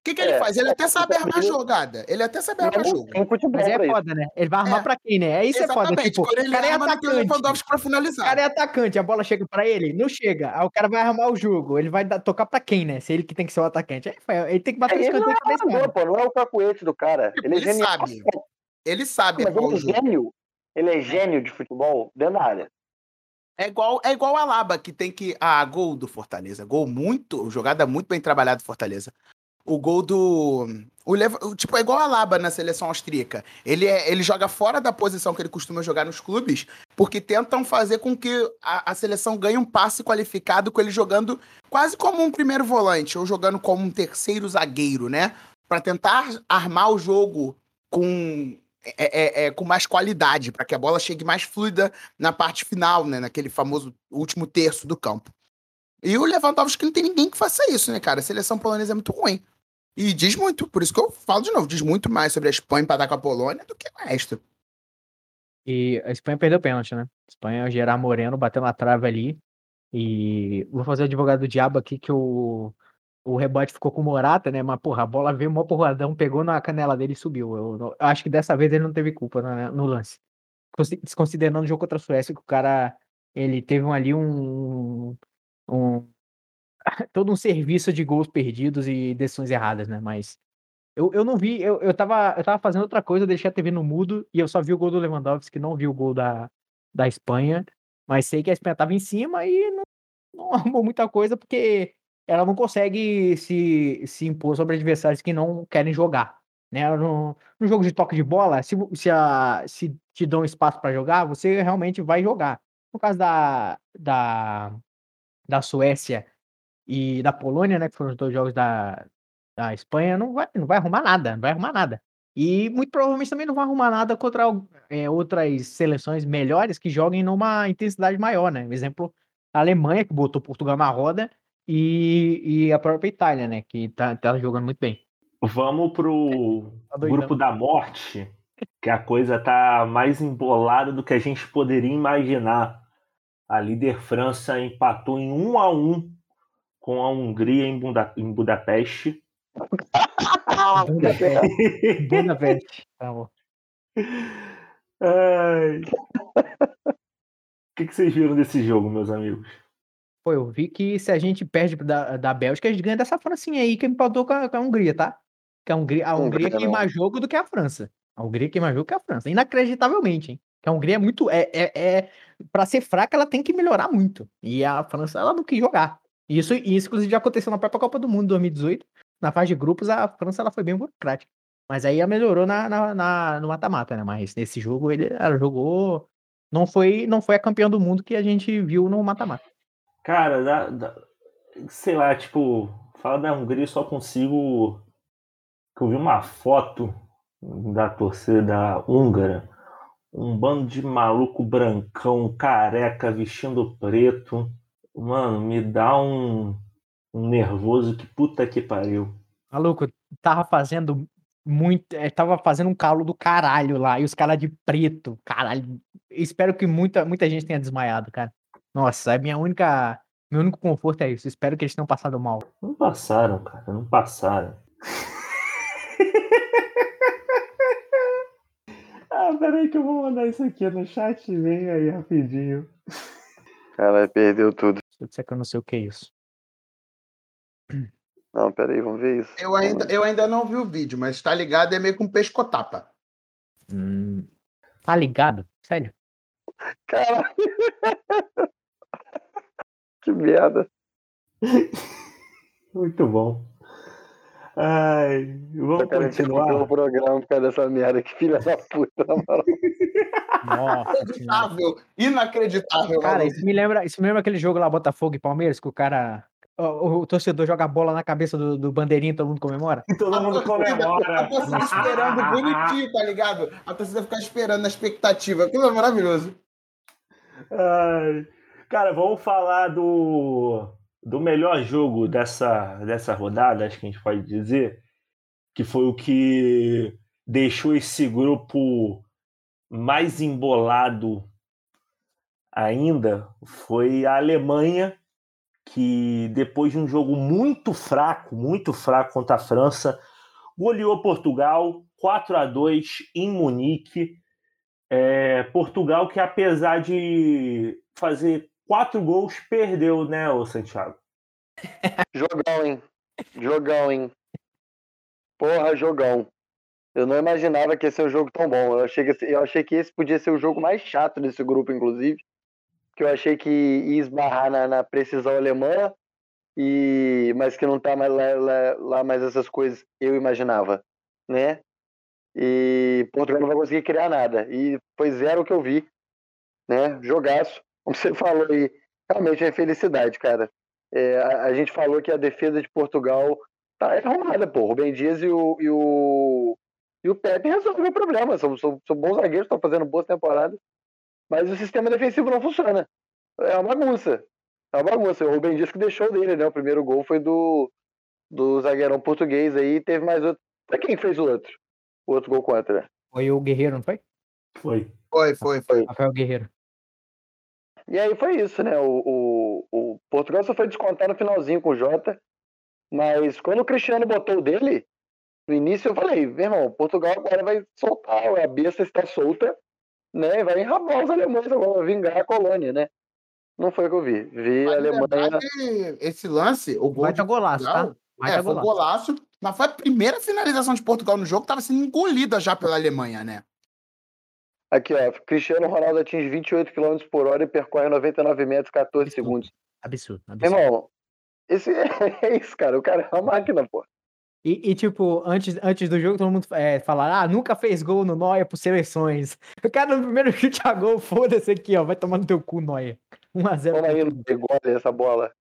Que, que ele É, faz? Ele até sabe é, armar ele- jogada. Ele até sabe Ele armar não jogo. tem futebol Mas é isso. foda, né? Ele vai armar É. pra quem, né? É isso é foda. Exatamente. Tipo, Quando o ele cara é arma, não o atacante. Pra O finalizar. cara é atacante, a bola chega pra ele, não chega. Aí o cara vai armar o jogo. Ele vai dar- tocar pra quem, né? Se ele que tem que ser o atacante. Aí, ele tem que bater o Ele não escanteio é e cabeça. armador, pô, não é o cacuete do cara. Tipo, Ele é ele genial. sabe. Ele sabe Mas armar ele o é gênio. Ele é gênio de futebol dentro da área. É igual, é igual a Laba, que tem que. Ah, gol do Fortaleza. Gol muito. Jogada muito bem trabalhada do Fortaleza. O gol do. O, o- tipo, é igual a Laba na seleção austríaca. Ele, é, ele joga fora da posição que ele costuma jogar nos clubes, porque tentam fazer com que a, a seleção ganhe um passe qualificado com ele jogando quase como um primeiro volante, ou jogando como um terceiro zagueiro, né? Pra tentar armar o jogo com. é- é- é, com mais qualidade, para que a bola chegue mais fluida na parte final, né? Naquele famoso último terço do campo. E o Lewandowski não tem ninguém que faça isso, né, cara? A seleção polonesa é muito ruim. E diz muito, por isso que eu falo de novo, diz muito mais sobre a Espanha empatar com a Polônia do que o resto. E a Espanha perdeu o pênalti, né? A Espanha, Gerard Moreno bateu na trave ali. E vou fazer o advogado do diabo aqui que o, o rebote ficou com o Morata, né? Mas, porra, a bola veio mó porradão, pegou na canela dele e subiu. Eu, eu acho que dessa vez ele não teve culpa na- no lance. Consi- Desconsiderando o jogo contra a Suécia, que o cara ele teve ali um, um [LAUGHS] todo um serviço de gols perdidos e decisões erradas, né? Mas eu, eu não vi, eu, eu, tava, eu tava fazendo outra coisa, deixei a TV no mudo e eu só vi o gol do Lewandowski, não vi o gol da, da Espanha, mas sei que a Espanha tava em cima e não, não [LAUGHS] arrumou muita coisa porque ela não consegue se, se impor sobre adversários que não querem jogar. Né? No, no jogo de toque de bola, se, se, a, se te dão espaço para jogar, você realmente vai jogar. No caso da, da, da Suécia e da Polônia, né, que foram os dois jogos da, da Espanha, não vai, não vai arrumar nada, não vai arrumar nada. E muito provavelmente também não vai arrumar nada contra é, outras seleções melhores que joguem numa intensidade maior, né? Exemplo, a Alemanha, que botou Portugal na roda, e, e a própria Itália, né? Que tá, tá jogando muito bem. Vamos pro Tá doidão. grupo da morte, que a coisa tá mais embolada do que a gente poderia imaginar. A líder França empatou em 1 a 1 com a Hungria em, Buda- em Budapeste. Budapeste. [LAUGHS] Budapeste. Tá. Ai. O que, que vocês viram desse jogo, meus amigos? Pô, eu vi que se a gente perde da, da Bélgica, a gente ganha dessa Francinha aí que empatou com a, com a Hungria, tá? Que a Hungria, a Hungria Hungria não. jogo do que a França. A Hungria queima jogo que a França. Inacreditavelmente, hein? Que a Hungria é muito. É, é, é, pra ser fraca, ela tem que melhorar muito. E a França, ela não quis jogar. Isso, isso inclusive, já aconteceu na própria Copa do Mundo 2018. Na fase de grupos, a França ela foi bem burocrática. Mas aí ela melhorou na, na, na- no mata-mata, né? Mas nesse jogo, ele ela jogou. Não foi, não foi a campeã do mundo que a gente viu no mata-mata. Cara, da, da- sei lá, tipo, fala da Hungria, eu só consigo. que Eu vi uma foto da torcida húngara, um bando de maluco brancão, careca, vestindo preto. Mano, me dá um, um nervoso que puta que pariu. Maluco, tava fazendo muito. eh, Tava fazendo um calo do caralho lá. E os caras de preto. Caralho. Espero que muita, muita gente tenha desmaiado, cara. Nossa, é minha única. Meu único conforto é isso. Espero que eles tenham passado mal. Não passaram, cara, não passaram. [LAUGHS] ah, peraí que eu vou mandar isso aqui no chat, vem aí rapidinho. Caralho, perdeu tudo. Se eu disser que eu não sei o que é isso. Não, peraí, vamos ver isso. Eu ainda, eu ainda não vi o vídeo, mas tá ligado, é meio com pescotapa. Hum, tá ligado? Sério? Caralho. [LAUGHS] que merda. [LAUGHS] Muito bom. Ai, vamos Eu interromper o continuar. programa por causa dessa merda. Que filha da puta, na moral. Nossa senhora. Inacreditável, inacreditável. Cara, isso me lembra, isso me lembra aquele jogo lá, Botafogo e Palmeiras, que o cara. O, o torcedor joga a bola na cabeça do, do bandeirinho e todo mundo comemora. Todo mundo A torcida- A comemora. torcida esperando bonitinho, tá ligado? A torcida ficar esperando na expectativa. Aquilo é maravilhoso. Ai. Cara, vamos falar do, do melhor jogo dessa, dessa rodada, acho que a gente pode dizer, que foi o que deixou esse grupo mais embolado ainda, foi a Alemanha, que depois de um jogo muito fraco, muito fraco contra a França, goleou Portugal 4 a 2 em Munique. É, Portugal que apesar de fazer quatro gols perdeu, né, o Santiago? [LAUGHS] Jogão, hein? Jogão, hein? Porra, jogão. Eu não imaginava que ia ser um jogo tão bom. Eu achei que, eu achei que esse podia ser o jogo mais chato desse grupo, inclusive. Que eu achei que ia esbarrar na, na precisão alemã, e, mas que não tá mais lá, lá, lá mais essas coisas eu imaginava, né? E Portugal não vai conseguir criar nada. E foi zero que eu vi, né? Jogaço. Como você falou aí, realmente é felicidade, cara. É, a, a gente falou que a defesa de Portugal tá arrumada, pô. O Rubem Dias e o, e o, e o Pepe resolvem o problema. São, são, são bons zagueiros, estão fazendo boas temporadas. Mas o sistema defensivo não funciona. É uma bagunça. É uma bagunça. O Rubem Dias que deixou dele, né? O primeiro gol foi do, do zagueirão português aí. Teve mais outro. Pra quem fez o outro? O outro gol contra. Foi o Guerreiro, não foi? Foi. Foi, foi, foi. Rafael Guerreiro. E aí foi isso, né? O, o, o Portugal só foi descontar no finalzinho com o Jota. Mas quando o Cristiano botou o dele, no início eu falei, meu irmão, Portugal agora vai soltar, a besta está solta, né? Vai enrabar os alemães agora, vingar a colônia, né? Não foi o que eu vi. Vi a Mas, na Alemanha. verdade, esse lance, o gol Vai de golaço, tá? Portugal, Vai é, foi golaço. golaço, mas foi a primeira finalização de Portugal no jogo que estava sendo engolida já pela Alemanha, né? Aqui, ó. Cristiano Ronaldo atinge 28 km por hora e percorre 99 metros 14 Absurdo. segundos. Absurdo, absurdo. irmão, esse [LAUGHS] é isso, cara. O cara é uma máquina, pô. E, e, tipo, antes, antes do jogo, todo mundo é, fala, ah, nunca fez gol no Noia por seleções. [LAUGHS] O cara no primeiro chute a gol, foda-se aqui, ó, vai tomar no teu cu, Noia. 1x0. Toma aí no gole essa bola.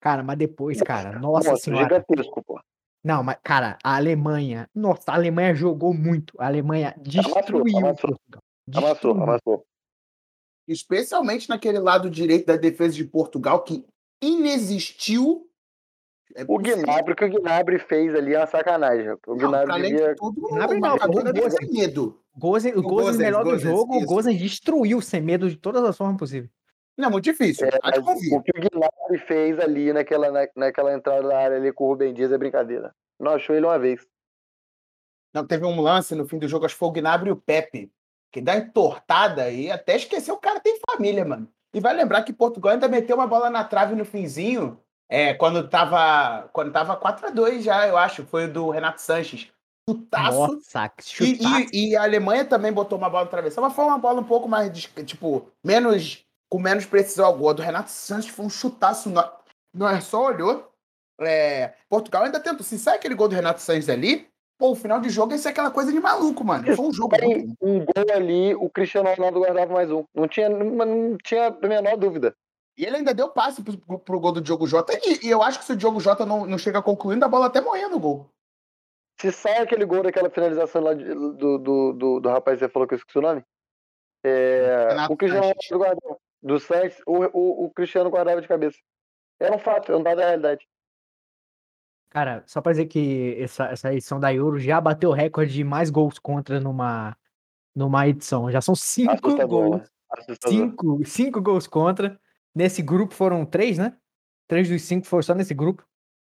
Cara, mas depois, cara, nossa Nossa, senhora. gigantesco, pô. Não, mas, cara, a Alemanha, nossa, a Alemanha jogou muito. A Alemanha destruiu amassou. Amassou, Destruiu. amassou. Especialmente naquele lado direito da defesa de Portugal, que inexistiu. É O Gnabry, o que o Gnabry fez ali é uma sacanagem. O Não, pra Gnabry além devia. de tudo, Gnabry o não, o medo. Gozes, o O Gozes, Gozes, melhor do Gozes, jogo, o isso. Gozes destruiu sem medo de todas as formas possíveis. Não, muito difícil. É, o que o Gnabry fez ali naquela, na, naquela entrada da área ali com o Rubem Dias é brincadeira. Não achou ele uma vez. Não, teve um lance no fim do jogo, acho que foi o Gnabry e o Pepe. que dá entortada e até esquecer o cara tem família, mano. E vai lembrar que Portugal ainda meteu uma bola na trave no finzinho, é, quando tava quando tava 4 a 2 já, eu acho, foi o do Renato Sanches. Chutaço. Nossa, que E, chutaço. e- e a Alemanha também botou uma bola no travessão, mas foi uma bola um pouco mais, tipo, menos, com menos precisão ao gol. Do Renato Sanches foi um chutaço. Não, não é só olhou. É, Portugal ainda tentou. Se sai aquele gol do Renato Sanches ali, pô, o final de jogo ia ser aquela coisa de maluco, mano. Foi um jogo muito Tem um gol ali, o Cristiano Ronaldo guardava mais um. Não tinha, não, não tinha a menor dúvida. E ele ainda deu passe pro, pro- pro gol do Diogo Jota. E, e eu acho que se o Diogo Jota não, não chega concluindo, a bola até morria no gol. Se sai aquele gol daquela finalização lá de- do, do, do, do rapaz que você falou que eu esqueci o nome, é, Renato o Cristiano. Ronaldo guardava. Do Santos, o, o, o Cristiano guardava de cabeça. Era um fato, é um dado da realidade. Cara, só pra dizer que essa, essa edição da Euro já bateu o recorde de mais gols contra numa, numa edição. Já são cinco Assustador, gols. né? Assustador. Cinco, cinco gols contra. Nesse grupo foram três, né? Três dos cinco foram só nesse grupo.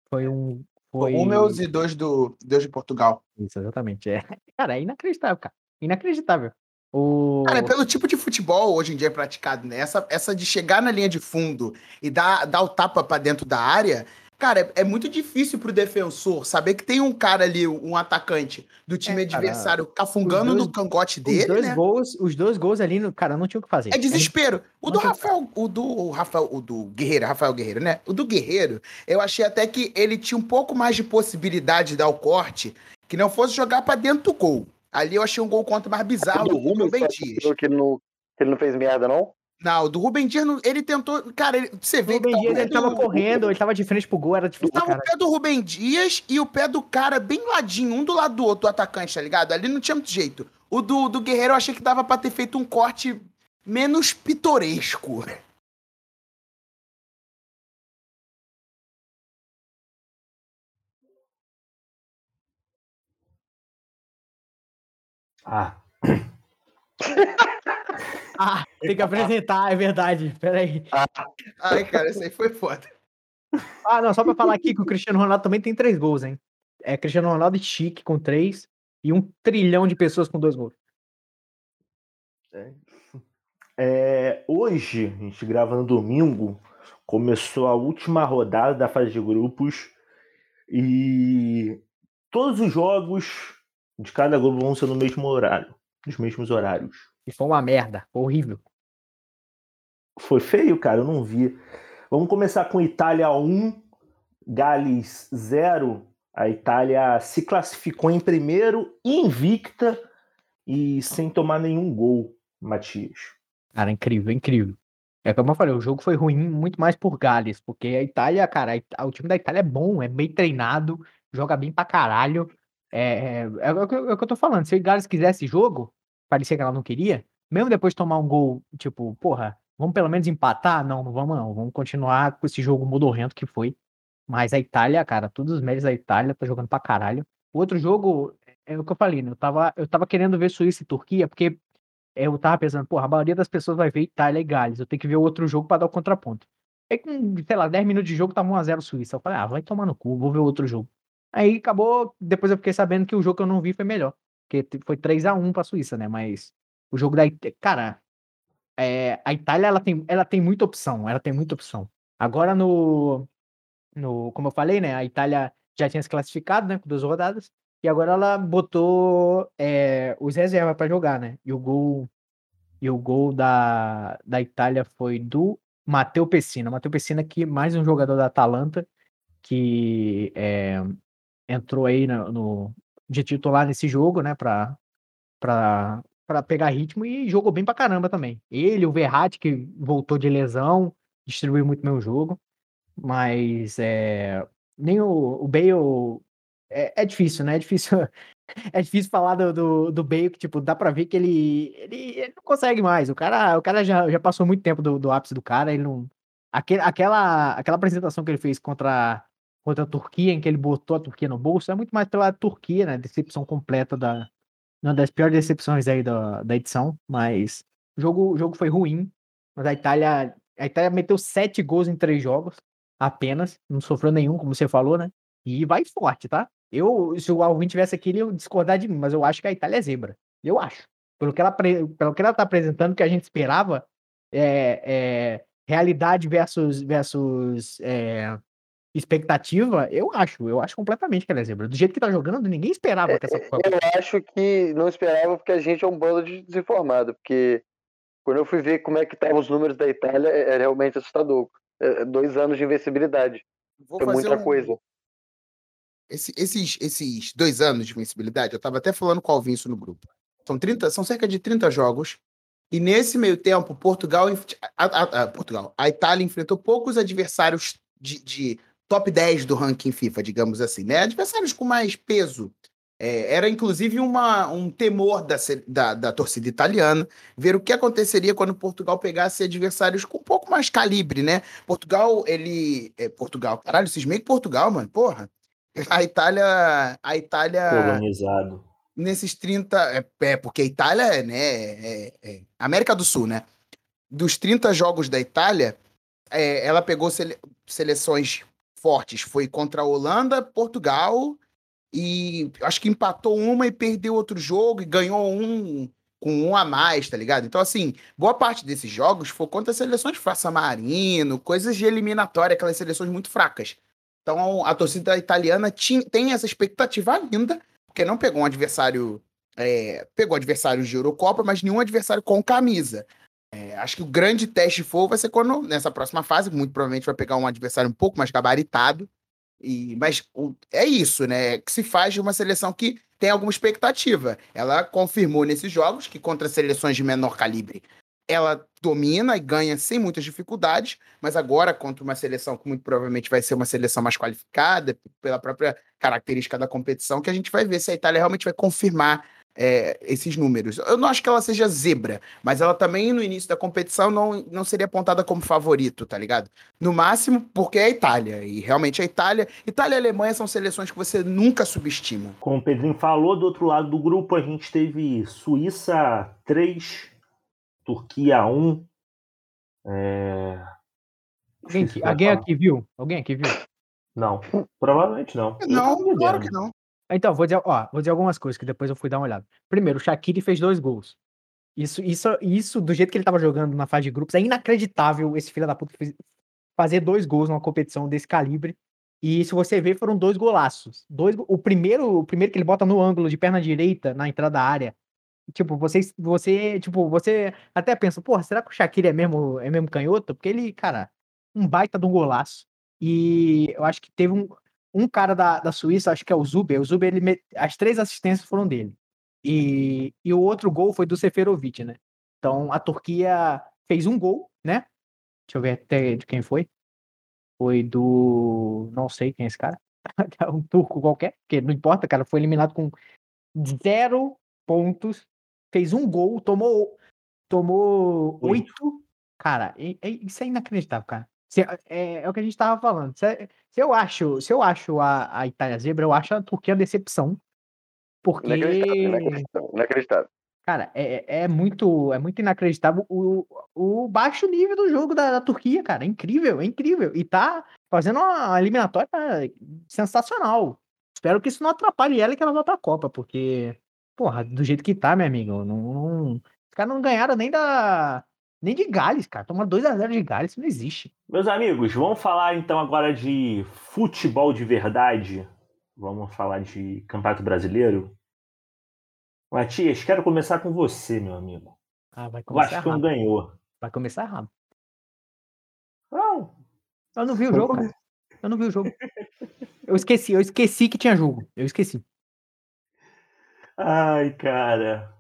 Foi um. Foi... Um meus e dois do Deus de Portugal. Isso, exatamente. É. [LAUGHS] Cara, é inacreditável, cara. Inacreditável. O... Cara, é pelo tipo de futebol hoje em dia praticado, né? Essa, essa de chegar na linha de fundo e dar, dar o tapa pra dentro da área, cara, é, é muito difícil pro defensor saber que tem um cara ali, um atacante do time É, cara, adversário cafungando os dois- no cangote os dele, dois né? gols, os dois gols ali, no, cara, não tinha o que fazer. É desespero. O Não do Rafael, o do Rafael, o do Guerreiro, Rafael Guerreiro, né? O do Guerreiro, eu achei até que ele tinha um pouco mais de possibilidade de dar o corte, que não fosse jogar pra dentro do gol. Ali eu achei um gol contra mais bizarro do Rubem Dias. Que ele, não, que ele não fez merda, não? Não, o do Rubem Dias, não- ele tentou. Cara, ele- você O vê Rubem que tá Dias, o ele tava do- correndo, ele tava de frente pro gol, era difícil Tava o pé do Rubem Dias e o pé do cara bem ladinho, um do lado do outro, do atacante, tá ligado? Ali não tinha muito jeito. O do, do Guerreiro eu achei que dava pra ter feito um corte menos pitoresco. Ah, [LAUGHS] Ah, tem que apresentar, é verdade. Peraí. Ai, cara, isso aí foi foda. Ah, não, só pra falar aqui que o Cristiano Ronaldo também tem três gols, hein? É Cristiano Ronaldo e Chique com três e um trilhão de pessoas com dois gols. é, hoje, a gente grava no domingo, começou a última rodada da fase de grupos e todos os jogos de cada grupo vão ser no mesmo horário, nos mesmos horários. E foi uma merda, horrível. Foi feio, cara, eu não vi. Vamos começar com Itália 1, Gales 0. A Itália se classificou em primeiro, invicta e sem tomar nenhum gol, Matias. Cara, incrível, incrível. É como eu falei, o jogo foi ruim muito mais por Gales, porque a Itália, cara, a o time da Itália é bom, é bem treinado, joga bem pra caralho. É, é, é o que é o que eu tô falando. Se o Gales quisesse jogo, parecia que ela não queria, mesmo depois de tomar um gol, tipo, porra, vamos pelo menos empatar? Não, não vamos não. Vamos continuar com esse jogo modorrento que foi. Mas a Itália, cara, todos os méritos da Itália, tá jogando pra caralho. O outro jogo, é o que eu falei, né? Eu tava, eu tava querendo ver Suíça e Turquia, porque eu tava pensando, porra, a maioria das pessoas vai ver Itália e Gales. Eu tenho que ver outro jogo pra dar o contraponto. Aí com, sei lá, 10 minutos de jogo tava 1x0 Suíça. Eu falei, ah, vai tomar no cu, vou ver outro jogo. Aí acabou, depois eu fiquei sabendo que o jogo que eu não vi foi melhor. Porque foi 3x1 pra Suíça, né? Mas o jogo da Itália, cara, é, a Itália ela tem, ela tem muita opção, ela tem muita opção. Agora no, no, como eu falei, né? A Itália já tinha se classificado, né? Com duas rodadas. E agora ela botou é, os reservas pra jogar, né? E o gol, e o gol da, da Itália foi do Matteo Pessina. Matteo Pessina, que mais um jogador da Atalanta, que é, entrou aí no, no- de titular nesse jogo, né? Pra, pra, pra pegar ritmo e jogou bem pra caramba também. Ele, o Verratti, que voltou de lesão, distribuiu muito meu jogo. Mas é, nem o, o Bale. É, é difícil, né? É difícil, [LAUGHS] é difícil falar do, do, do Bale, que, tipo, dá pra ver que ele, ele, ele não consegue mais. O cara, o cara já, já passou muito tempo do, do ápice do cara, ele não. Aquele, aquela, aquela apresentação que ele fez contra, contra a Turquia, em que ele botou a Turquia no bolso, é muito mais pela Turquia, né? Decepção completa da. Uma das piores decepções aí da, da edição, mas o jogo, o jogo foi ruim. Mas a Itália, a Itália meteu sete gols em três jogos apenas, não sofreu nenhum, como você falou, né? E vai forte, tá? Eu, se o Alvin tivesse aqui, ele ia discordar de mim, mas eu acho que a Itália é zebra. Eu acho. Pelo que ela, pelo que ela tá apresentando, que a gente esperava, é, é realidade versus, versus é, expectativa, eu acho, eu acho completamente que ela é zebra. Do jeito que tá jogando, ninguém esperava que essa é, Eu acho que não esperava porque a gente é um bando de desinformado, porque quando eu fui ver como é que estavam os números da Itália, é, é realmente assustador. É, é dois anos de invencibilidade. Vou é muita um... coisa. Esse, esses, esses dois anos de invencibilidade, eu estava até falando com o Alvin isso no grupo. São, 30, são cerca de 30 jogos. E nesse meio tempo, Portugal, a, a, a, Portugal, a Itália enfrentou poucos adversários de, de top 10 do ranking FIFA, digamos assim, né? Adversários com mais peso. É, era inclusive uma, um temor da, da, da, torcida italiana ver o que aconteceria quando Portugal pegasse adversários com um pouco mais calibre, né? Portugal, ele. É, Portugal, caralho, cismei que Portugal, mano, porra. A Itália. A Itália. Colonizado. Nesses 30. É, é porque a Itália, né? É, é, América do Sul, né? Dos 30 jogos da Itália, é, ela pegou sele, seleções fortes. Foi contra a Holanda, Portugal e acho que empatou uma e perdeu outro jogo e ganhou um com um a mais, tá ligado? Então, assim, boa parte desses jogos foi contra seleções de Faça Marino, coisas de eliminatória, aquelas seleções muito fracas. Então, a torcida italiana tinha, tem essa expectativa ainda, porque não pegou um adversário. É, pegou adversários de Eurocopa, mas nenhum adversário com camisa. É, acho que o grande teste for vai ser quando, nessa próxima fase, muito provavelmente vai pegar um adversário um pouco mais gabaritado. E, mas o, é isso, né? Que se faz de uma seleção que tem alguma expectativa. Ela confirmou nesses jogos que contra seleções de menor calibre ela domina e ganha sem muitas dificuldades, mas agora contra uma seleção que muito provavelmente vai ser uma seleção mais qualificada pela própria característica da competição, que a gente vai ver se a Itália realmente vai confirmar é, esses números. Eu não acho que ela seja zebra, mas ela também no início da competição não, não seria apontada como favorito, tá ligado? No máximo, porque é a Itália. E realmente a Itália. Itália e Alemanha são seleções que você nunca subestima. Como o Pedrinho falou, do outro lado do grupo a gente teve Suíça 3, Turquia 1. É... Alguém aqui viu? Alguém aqui viu? Não, provavelmente não. Não, claro que não. Então, vou dizer, ó, vou dizer algumas coisas que depois eu fui dar uma olhada. Primeiro, o Shaqiri fez dois gols. Isso, isso, isso, do jeito que ele tava jogando na fase de grupos, é inacreditável esse filho da puta fazer dois gols numa competição desse calibre. E se você ver, foram dois golaços. Dois, o primeiro, o primeiro que ele bota no ângulo de perna direita, na entrada da área. Tipo, você, você, tipo, você até pensa, porra, será que o Shaqiri é mesmo, é mesmo canhoto? Porque ele, cara, um baita de um golaço. E eu acho que teve um, um cara da, da Suíça, acho que é o Zuber, o Zuber, ele, as três assistências foram dele. E, e o outro gol foi do Seferovic, né? Então a Turquia fez um gol, né? Deixa eu ver até de quem foi. Foi do. Não sei quem é esse cara. [LAUGHS] um turco qualquer, porque não importa, cara. Foi eliminado com zero pontos. Fez um gol, tomou, tomou oito. Cara, é, é, isso é inacreditável, cara. Se, é, é, o que a gente tava falando. Se, se, eu acho, se eu acho a, a Itália zebra, eu acho a Turquia decepção. Porque. Inacreditável, inacreditável. inacreditável. Cara, é, é, é muito, é muito inacreditável o, o baixo nível do jogo da, da, Turquia, cara. É incrível, é incrível. E tá fazendo uma eliminatória sensacional. Espero que isso não atrapalhe ela e que ela vá pra Copa, porque, porra, do jeito que tá, meu amigo, não, não, os caras não ganharam nem da, nem de Gales, cara. Tomar 2x0 de Gales, isso não existe. Meus amigos, vamos falar então agora de futebol de verdade. Vamos falar de Campeonato Brasileiro. Matias, quero começar com você, meu amigo. Ah, vai começar. Vasco ganhou. Vai começar rápido. Não. Eu não vi o jogo, cara. Eu não vi o jogo. Eu esqueci, eu esqueci que tinha jogo. Eu esqueci. Ai, cara.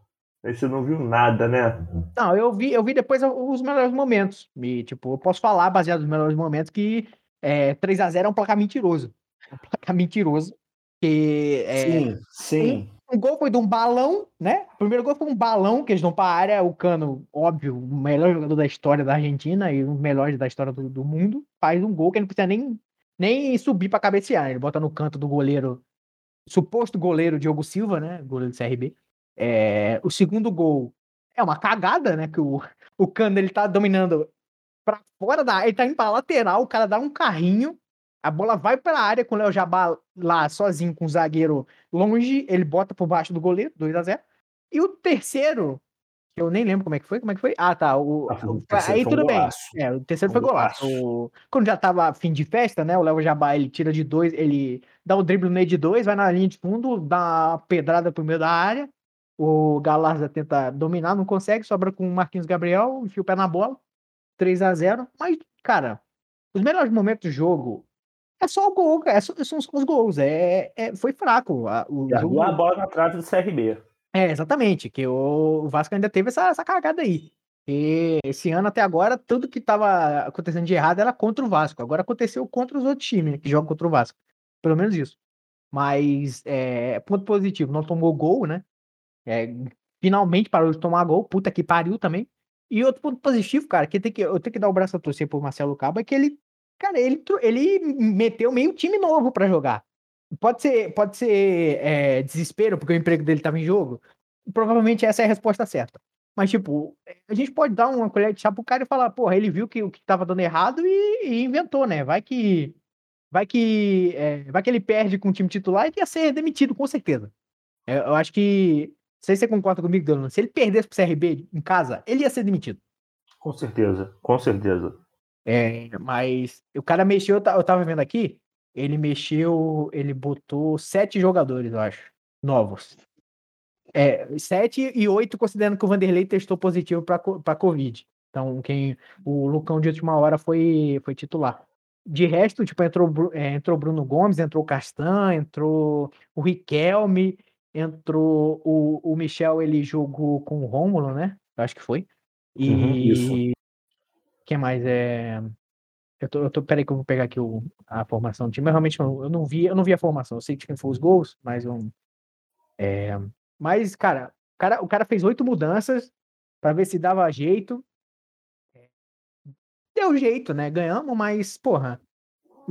Aí você não viu nada, né? Não, eu vi, eu vi depois os melhores momentos. E, tipo, eu posso falar, baseado nos melhores momentos, que é, 3x0 é um placar mentiroso. Um placar mentiroso. Que, é, sim, sim. Um, um, gol foi de um balão, né? O primeiro gol foi um balão que eles dão pra área. O Cano, óbvio, o melhor jogador da história da Argentina e um dos melhores da história do, do mundo, faz um gol que ele não precisa nem, nem subir pra cabecear. Ele bota no canto do goleiro, suposto goleiro Diogo Silva, né? Goleiro do CRB. É, o segundo gol é uma cagada, né? Que o, [LAUGHS] o Cano ele tá dominando para fora da área, ele tá indo pra lateral, o cara dá um carrinho, a bola vai pra área com o Léo Jabá lá sozinho com o zagueiro longe, ele bota por baixo do goleiro, 2 a 0 E o terceiro Eu nem lembro como é que foi. Como é que foi? Ah, tá. O, Ah, o aí tudo bem. É, o terceiro Foi golaço. O- Quando já tava fim de festa, né? O Léo Jabá ele tira de dois, ele dá o drible no meio de dois, vai na linha de fundo, dá uma pedrada pro meio da área. O Galarza tenta dominar, não consegue, sobra com o Marquinhos Gabriel, enfia o pé na bola. 3 a 0 Mas, cara, os melhores momentos do jogo é só o gol, cara. É só- são os gols. É, é- foi fraco. a- O Já jogo... a bola na trave do CRB. É, exatamente, que o o Vasco ainda teve essa, essa cagada aí. E esse ano até agora, tudo que estava acontecendo de errado era contra o Vasco. Agora aconteceu contra os outros times né, que jogam contra o Vasco. Pelo menos isso. Mas, é, ponto positivo, não tomou gol, né? É, finalmente parou de tomar gol. Puta que pariu também. E outro ponto positivo, cara, que, tem que eu tenho que dar o braço a torcer pro Marcelo Cabo, é que ele, cara, ele, ele meteu meio time novo pra jogar. Pode ser, pode ser é, desespero, porque o emprego dele estava em jogo. Provavelmente essa é a resposta certa. Mas, tipo, a gente pode dar uma colher de chá pro cara e falar, porra, ele viu que o que estava dando errado e, e inventou, né? Vai que. Vai que. é, vai que ele perde com o time titular e ia ser demitido, com certeza. É, eu acho que. Não sei se você concorda comigo, Delano. Se ele perdesse pro CRB em casa, ele ia ser demitido. Com certeza, com certeza. É, mas o cara mexeu, eu ta- eu tava vendo aqui, ele mexeu, ele botou sete jogadores, eu acho, novos. É, sete e oito, considerando que o Vanderlei testou positivo para Covid. Então, quem o Lucão de última hora foi, foi titular. De resto, tipo, entrou, é, entrou Bruno Gomes, entrou Castan, entrou o Riquelme, entrou o, o Michel, ele jogou com o Rômulo, né? Eu acho que foi. E Uhum, isso. quem mais é. Eu tô, eu tô, peraí que eu vou pegar aqui o, a formação do time. Eu realmente eu não vi, eu não vi a formação. Eu sei de quem foi os gols, mas eu, é, mas cara, o cara, o cara fez oito mudanças para ver se dava jeito. Deu jeito, né? Ganhamos, mas porra,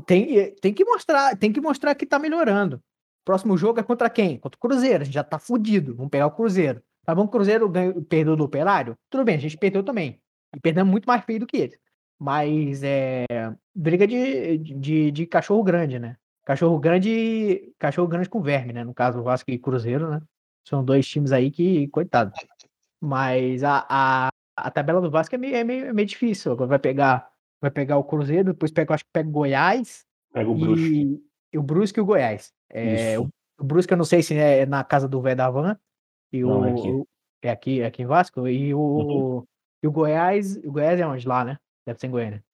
tem, tem que mostrar, tem que mostrar que tá melhorando. Próximo jogo é contra quem? Contra o Cruzeiro. A gente já tá fudido. Vamos pegar o Cruzeiro. Tá bom, o Cruzeiro ganhou, perdeu do Operário? Tudo bem, a gente perdeu também. E perdemos muito mais feio do que eles. Mas é briga de, de, de cachorro grande, né? Cachorro grande, cachorro grande com verme, né? No caso, o Vasco e Cruzeiro, né? São dois times aí que, coitado. Mas a, a, a tabela do Vasco é meio, é meio, é meio difícil. Agora vai pegar, vai pegar o Cruzeiro, depois pega, acho que pega o Goiás Pega o Brusque. e, e o Brusque e o Goiás. É, o, o Brusque eu não sei se é na casa do Vé da Van. E Não, o, é aqui. o- é aqui, é aqui em Vasco. E o, Uhum. e o Goiás, o Goiás é onde? Lá, né? Deve ser em Goiânia.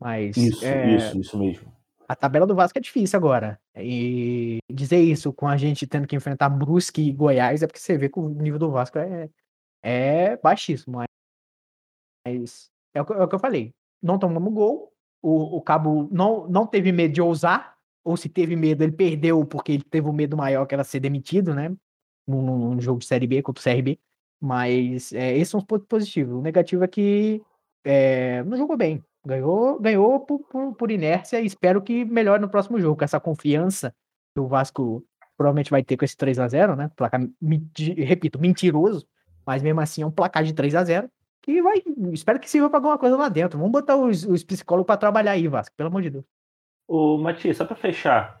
Mas Isso, é, isso, isso mesmo. a tabela do Vasco é difícil agora. E dizer isso com a gente tendo que enfrentar Brusque e Goiás é porque você vê que o nível do Vasco é, é baixíssimo. Mas é o, que, é o que eu falei. Não tomamos gol. O, o Cabo não, não teve medo de ousar. Ou se teve medo, ele perdeu porque ele teve o medo maior que era ser demitido, né? Num, num jogo de Série B contra o CRB. Mas é, esses são os pontos positivos. O negativo é que é, não jogou bem. Ganhou, ganhou por, por, por inércia e espero que melhore no próximo jogo, com essa confiança que o Vasco provavelmente vai ter com esse 3 a 0 né? Placar, repito, mentiroso, mas mesmo assim é um placar de 3 a 0 que vai, espero que sirva para alguma coisa lá dentro. Vamos botar os, os psicólogos para trabalhar aí, Vasco, pelo amor de Deus. Ô, Matias, só pra fechar.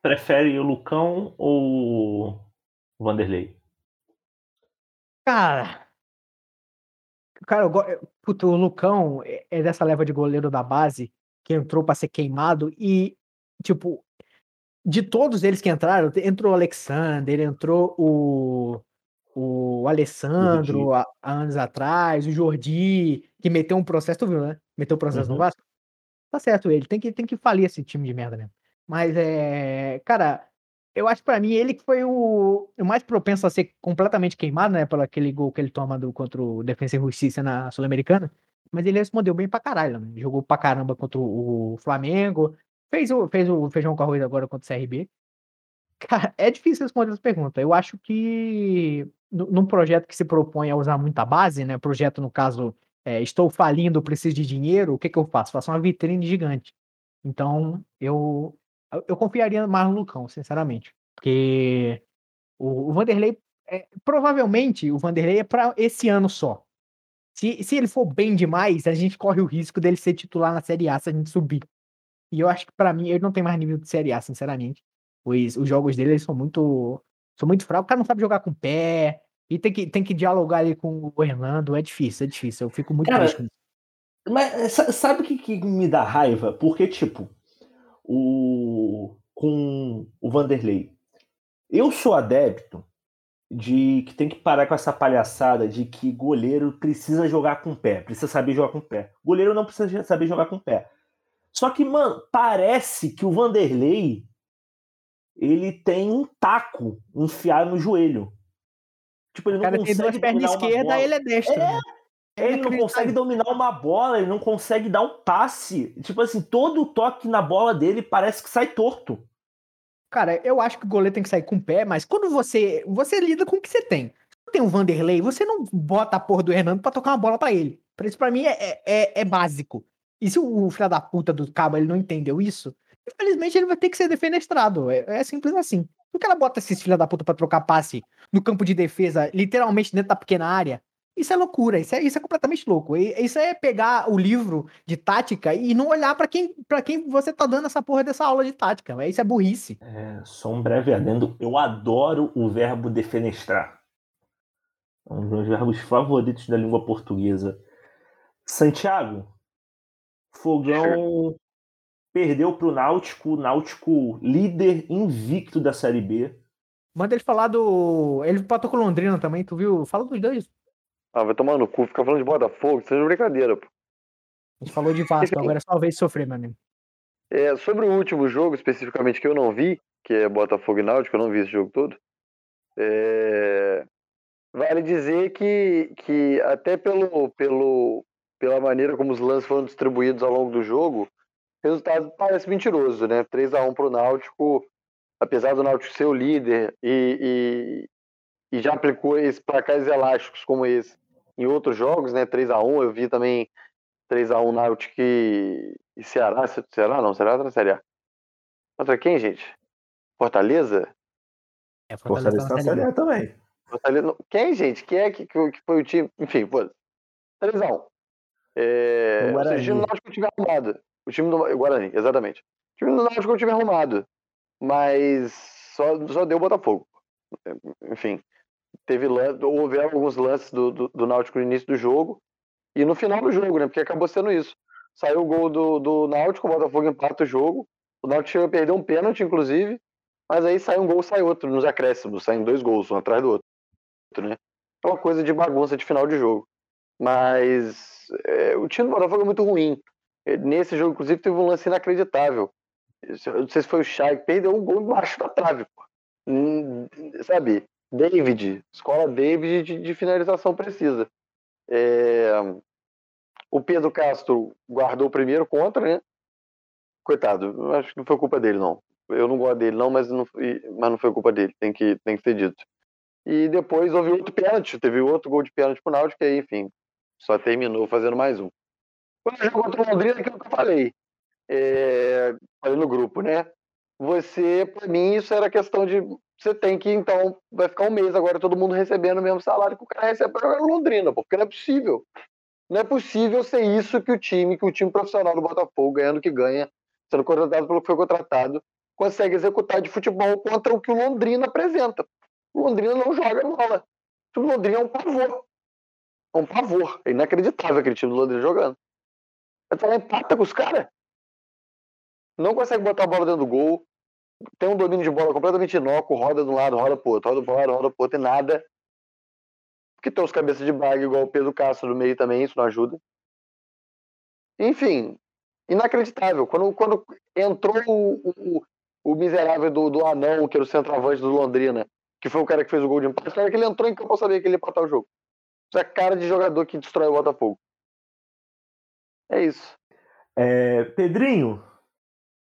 Prefere o Lucão ou o Vanderlei? Cara, cara, eu, go- o Lucão é é dessa leva de goleiro da base que entrou pra ser queimado e, tipo, de todos eles que entraram, entrou o Alexander, entrou o, o Alessandro há, anos atrás, o Jordi, que meteu um processo, tu viu, né? Meteu um processo no Uhum. Vasco. Tá certo ele, tem que, tem que falir esse time de merda mesmo. Mas, é, cara, eu acho pra mim ele que foi o, o mais propenso a ser completamente queimado, né? Pelo aquele gol que ele toma do, contra o Defensa e Justiça na Sul-Americana. Mas ele respondeu bem pra caralho, né? Jogou pra caramba contra o, Flamengo. Fez o, fez o feijão com arroz agora contra o CRB. Cara, é difícil responder essa pergunta. Eu acho que nu- num projeto que se propõe a usar muita base, né? Projeto, no caso, é, estou falindo, preciso de dinheiro, o que que eu faço? Faço uma vitrine gigante. Então, eu, eu- confiaria mais no Lucão, sinceramente. Porque o, o Vanderlei, é, provavelmente, o Vanderlei é para esse ano só. Se, se ele for bem demais, a gente corre o risco dele ser titular na Série A se a gente subir. E eu acho que, pra mim, ele não tem mais nível de Série A, sinceramente. Pois os jogos dele eles são muito são muito fracos. O cara não sabe jogar com o pé. E tem que, tem que dialogar ali com o Hernando. É difícil, é difícil. Eu fico muito Cara, triste com isso. Mas eh, sa- sabe o que, que me dá raiva? Porque, tipo, o com o Vanderlei, eu sou adepto de que tem que parar com essa palhaçada de que goleiro precisa jogar com o pé, precisa saber jogar com o pé. Goleiro não precisa saber jogar com o pé. Só que, mano, parece que o Vanderlei ele tem um taco enfiado no joelho. Tipo, ele não cara tem duas consegue pernas bola. ele é destro. É, né? Ele não consegue dominar uma bola, ele não consegue dar um passe. Tipo assim, todo o toque na bola dele parece que sai torto. Cara, eu acho que o goleiro tem que sair com o pé, mas quando você você lida com o que você tem. Se tem um Vanderlei, você não bota a porra do Hernando pra tocar uma bola pra ele. Isso pra mim é, é, é básico. E se o filho da puta do cabo ele não entendeu isso, infelizmente ele vai ter que ser defenestrado. É, é simples assim. Por que ela bota esses filha da puta pra trocar passe no campo de defesa, literalmente dentro da pequena área? Isso é loucura, isso é, isso é completamente louco. Isso é pegar o livro de tática e não olhar pra quem, pra quem você tá dando essa porra dessa aula de tática. Isso é burrice. É, só um breve adendo. Eu adoro o verbo defenestrar. É um dos meus verbos favoritos da língua portuguesa. Santiago, Fogão perdeu pro Náutico, o Náutico líder invicto da Série B. Manda ele falar do. Ele empatou com o Londrina também, tu viu? Fala dos dois. Ah, vai tomar no cu, ficar falando de Botafogo, isso é brincadeira, pô. A gente falou de Vasco, agora é só a vez de sofrer, meu amigo. É, sobre o último jogo, especificamente, que eu não vi, que é Botafogo e Náutico, eu não vi esse jogo todo. é, Vale dizer que, que até pelo, pelo, pela maneira como os lances foram distribuídos ao longo do jogo, o resultado parece mentiroso, né? 3x1 pro Náutico, apesar do Náutico ser o líder e, e, e já aplicou esses placares elásticos como esse em outros jogos, né? 3x1, eu vi também 3x1 Náutico e, e Ceará. Ce- Ceará não, Ceará tá na Série A. Contra quem, gente? Fortaleza? É, Fortaleza tá na Série A também. Fortaleza Quem, gente? Quem é que, que foi o time? Enfim, pô. 3x1. É, O seja, o. Náutico time arrumado. O time do o Guarani, exatamente. O time do Náutico é um time arrumado. Mas só, só deu Botafogo. Enfim, teve houve alguns lances do, do, do Náutico no início do jogo e no final do jogo, né? Porque acabou sendo isso. Saiu o gol do, do Náutico, o Botafogo empata o jogo. O Náutico chegou a perder um pênalti, inclusive. Mas aí sai um gol, sai outro nos acréscimos. Saem dois gols, um atrás do outro, né? É uma coisa de bagunça de final de jogo. Mas é, o time do Botafogo é muito ruim. Nesse jogo, inclusive, teve um lance inacreditável. Eu não sei se foi o Chay que perdeu um gol embaixo da trave, pô. Hum, Sabe? David, escola David de, de finalização precisa. É, o Pedro Castro guardou o primeiro contra, né? Coitado, acho que não foi culpa dele, não. Eu não gosto dele, não, mas não, foi- mas não foi culpa dele, tem que, tem que ser dito. E depois houve outro pênalti, teve outro gol de pênalti pro Náutico, e aí, enfim, só terminou fazendo mais um. Quando jogou contra o Londrina, aquilo que eu falei, é, falei no grupo, né? Você, pra mim, isso era questão de. Você tem que, então, vai ficar um mês agora todo mundo recebendo o mesmo salário que o cara recebe pra jogar no Londrina, pô, porque não é possível. Não é possível ser isso que o time, que o time profissional do Botafogo, ganhando o que ganha, sendo contratado pelo que foi contratado, consegue executar de futebol contra o que o Londrina apresenta. O Londrina não joga bola. O Londrina é um pavor. É um pavor. É inacreditável aquele time do Londrina jogando. Vai falar empata com os caras. Não consegue botar a bola dentro do gol. Tem um domínio de bola completamente inócuo, roda de um lado, roda pro outro, roda pro lado, roda pro outro e nada. Porque tem os cabeças de baga igual o Pedro Castro no meio também, isso não ajuda. Enfim, inacreditável. Quando, quando entrou o, o, o miserável do, do anão, que era o centroavante do Londrina, que foi o cara que fez o gol de empate, na hora que ele entrou em campo, eu sabia que ele ia empatar o jogo. Isso é cara de jogador que destrói o Botafogo. É isso. É, Pedrinho,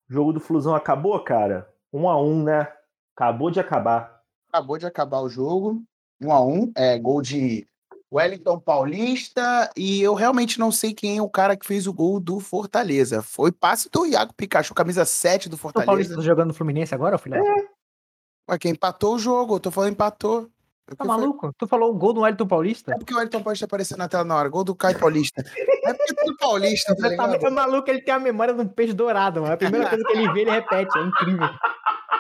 o jogo do Flusão acabou, cara? Um a um, né? Acabou de acabar. Acabou de acabar o jogo. Um a um. É, gol de Wellington Paulista. E eu realmente não sei quem é o cara que fez o gol do Fortaleza. Foi passe do Iago Pikachu, camisa 7 do O Paulista Fortaleza. tá jogando no Fluminense agora, filho? Ué, quem empatou o jogo, eu tô falando empatou. Tá foi- maluco? Tu falou o gol do Wellington Paulista? É porque o Wellington Paulista apareceu na tela na hora. Gol do Caio Paulista. É porque tudo paulista, tá tá ligado? é maluco, ele tem a memória de um peixe dourado, mano. A primeira coisa que ele vê, ele repete. É incrível.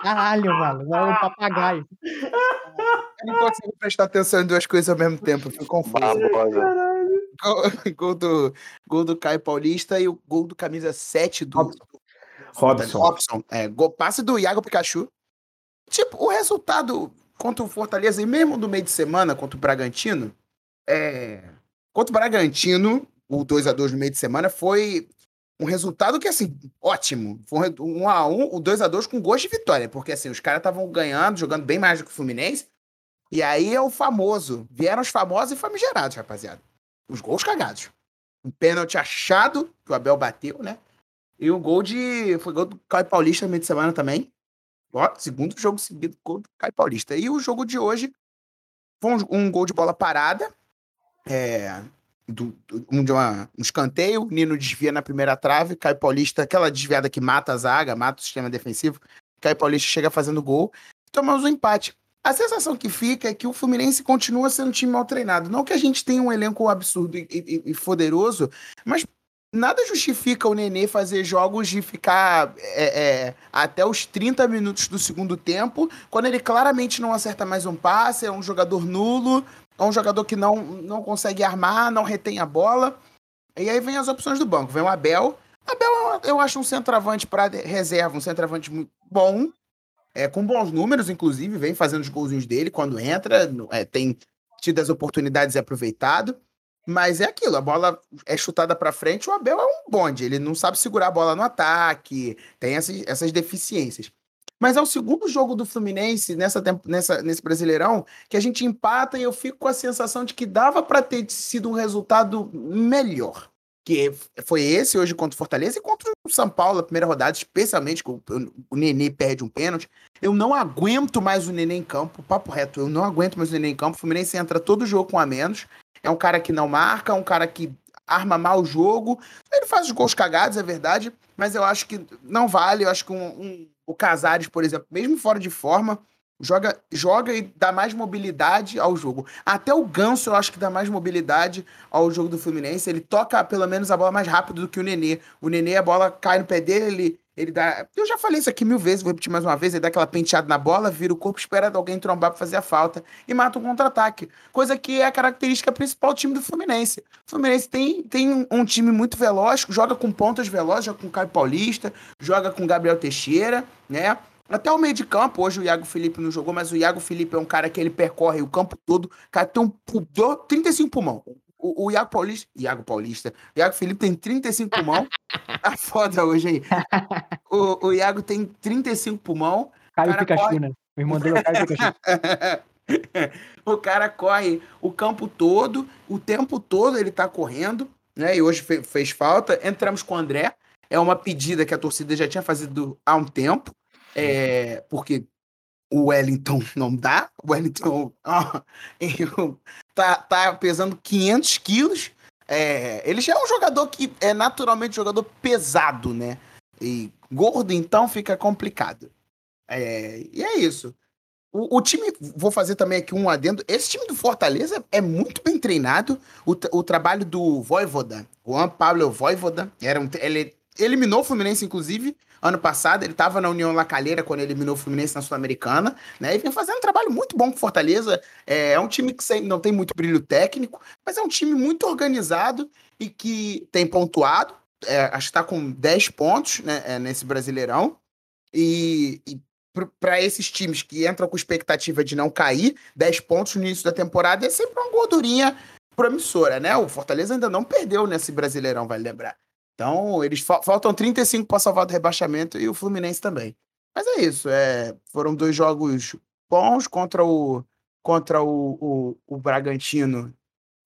Caralho, mano. É um papagaio. Eu não consigo prestar atenção em duas coisas ao mesmo tempo, eu fico confuso. Gol, gol do, gol do Caio Paulista e o gol do camisa 7 do Robson. Robson. Robson. É, gol, passe do Iago Pikachu. Tipo, o resultado contra o Fortaleza, e mesmo do meio de semana contra o Bragantino, é, contra o Bragantino, o 2 a 2 no meio de semana, foi um resultado que, assim, ótimo. Foi um 1x1, o 2x2 com gosto de vitória, porque, assim, os caras estavam ganhando, jogando bem mais do que o Fluminense, e aí é o famoso. Vieram os famosos e famigerados, rapaziada. Os gols cagados. Um pênalti achado, que o Abel bateu, né? E o gol de. Foi gol do Caio Paulista no meio de semana também. Ó, segundo jogo seguido, gol do Caio Paulista. E o jogo de hoje foi um, um gol de bola parada. É, do, do- um, de uma, um escanteio, o Nino desvia na primeira trave, Caio Paulista, aquela desviada que mata a zaga, mata o sistema defensivo. Caio Paulista chega fazendo gol. Tomamos um empate. A sensação que fica é que o Fluminense continua sendo um time mal treinado. Não que a gente tenha um elenco absurdo e, e- e poderoso, mas nada justifica o Nenê fazer jogos de ficar é, é, até os 30 minutos do segundo tempo, quando ele claramente não acerta mais um passe, é um jogador nulo, é um jogador que não, não consegue armar, não retém a bola. E aí vem as opções do banco. Vem o Abel. Abel, eu acho um centroavante para reserva, um centroavante muito bom, é, com bons números, inclusive, vem fazendo os golzinhos dele quando entra, é, tem tido as oportunidades e aproveitado. Mas é aquilo, a bola é chutada para frente, o Abel é um bonde, ele não sabe segurar a bola no ataque, tem essas, essas deficiências. Mas é o segundo jogo do Fluminense nessa, nessa, nesse Brasileirão que a gente empata e eu fico com a sensação de que dava para ter sido um resultado melhor. Que foi esse hoje contra o Fortaleza e contra o São Paulo, na primeira rodada, especialmente que o, o Nenê perde um pênalti. Eu não aguento mais o Nenê em campo, papo reto, eu não aguento mais o Nenê em campo. O Fluminense entra todo jogo com a menos. É um cara que não marca, um cara que arma mal o jogo. Ele faz os gols cagados, é verdade, mas eu acho que não vale. Eu acho que um, um- o Casares, por exemplo, mesmo fora de forma, joga, joga e dá mais mobilidade ao jogo. Até o Ganso eu acho que dá mais mobilidade ao jogo do Fluminense. Ele toca pelo menos a bola mais rápido do que o Nenê. O Nenê, a bola cai no pé dele, ele, ele dá. Eu já falei isso aqui mil vezes, vou repetir mais uma vez. Ele dá aquela penteada na bola, vira o corpo, espera alguém trombar pra fazer a falta e mata um contra-ataque. Coisa que é a característica principal do time do Fluminense. O Fluminense tem, tem um time muito veloz, joga com pontas velozes, joga com Caio Paulista, joga com Gabriel Teixeira, né? Até o meio de campo, hoje o Iago Felipe não jogou, mas o Iago Felipe é um cara que ele percorre o campo todo, o cara tem um pu- do- 35 pulmão. O, o Iago Paulista, Iago Paulista, o Iago Felipe tem 35 pulmão, [LAUGHS] tá foda hoje aí. O, o Iago tem 35 pulmão, Caio Pikachu, corre. né? O irmão dele é o Caio [LAUGHS] Pikachu. o cara corre o campo todo, o tempo todo ele tá correndo, né? E hoje fe- fez falta. Entramos com o André. É uma pedida que a torcida já tinha fazido há um tempo, é, porque o Wellington [LAUGHS] não dá. O Wellington ó, [LAUGHS] tá, tá pesando 500 quilos. É, ele já é um jogador que é naturalmente jogador pesado, né? E gordo, então, fica complicado. É, e é isso. O, o time, vou fazer também aqui um adendo. Esse time do Fortaleza é muito bem treinado. O, o trabalho do Voivoda, Juan Pablo Voivoda, era um, ele eliminou o Fluminense, inclusive, ano passado. Ele estava na União La Calheira quando eliminou o Fluminense na Sul-Americana. Né, e vem fazendo um trabalho muito bom com Fortaleza. É, é um time que não tem muito brilho técnico, mas é um time muito organizado e que tem pontuado. É, acho que está com 10 pontos né, é, nesse Brasileirão. E, e para esses times que entram com expectativa de não cair, 10 pontos no início da temporada é sempre uma gordurinha promissora, né? O Fortaleza ainda não perdeu nesse Brasileirão, vale lembrar. Então, eles fa- faltam 35 para salvar do rebaixamento e o Fluminense também. Mas é isso, é, foram dois jogos bons contra o contra o, o, o Bragantino.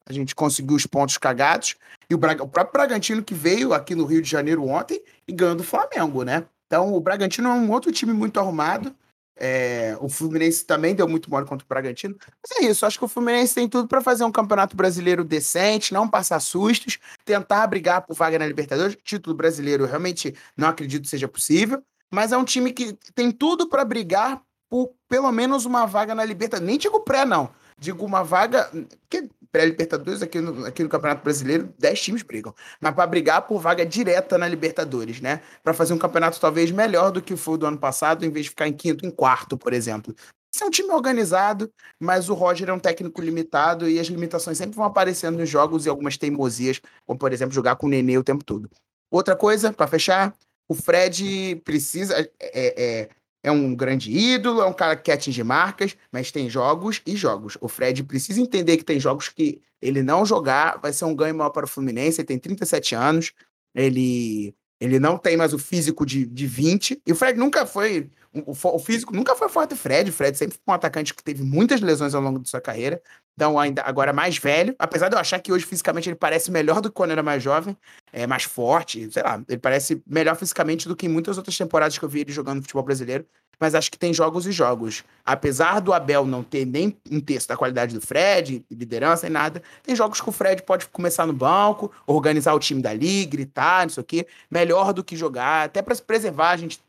A gente conseguiu os pontos cagados. E o, o próprio Bragantino que veio aqui no Rio de Janeiro ontem e ganhou do Flamengo, né? Então, o Bragantino é um outro time muito arrumado. É, o Fluminense também deu muito mole contra o Bragantino. Mas é isso, acho que o Fluminense tem tudo para fazer um campeonato brasileiro decente, não passar sustos, tentar brigar por vaga na Libertadores. Título brasileiro, realmente não acredito seja possível. Mas é um time que tem tudo para brigar por pelo menos uma vaga na Libertadores. Nem digo pré, não. Digo uma vaga. Porque pré-Libertadores aqui no, aqui no Campeonato Brasileiro, 10 times brigam. Mas para brigar por vaga direta na Libertadores, né? Para fazer um campeonato talvez melhor do que foi do ano passado, em vez de ficar em quinto, em quarto, por exemplo. Esse é um time organizado, mas o Roger é um técnico limitado e as limitações sempre vão aparecendo nos jogos e algumas teimosias, como por exemplo jogar com o Nenê o tempo todo. Outra coisa, para fechar, o Fred precisa. É, é, é um grande ídolo, é um cara que quer atingir marcas, mas tem jogos e jogos. O Fred precisa entender que tem jogos que ele não jogar vai ser um ganho maior para o Fluminense. Ele tem 37 anos, ele, ele não tem mais o físico de, de 20. E o Fred nunca foi o, o, físico nunca foi forte do Fred. O Fred sempre foi um atacante que teve muitas lesões ao longo de sua carreira. Então, ainda agora mais velho. Apesar de eu achar que hoje fisicamente ele parece melhor do que quando era mais jovem, é mais forte, sei lá, ele parece melhor fisicamente do que em muitas outras temporadas que eu vi ele jogando no futebol brasileiro. Mas acho que tem jogos e jogos. Apesar do Abel não ter nem um terço da qualidade do Fred, liderança e nada, tem jogos que o Fred pode começar no banco, organizar o time dali, gritar, isso aqui, melhor do que jogar, até para se preservar. A gente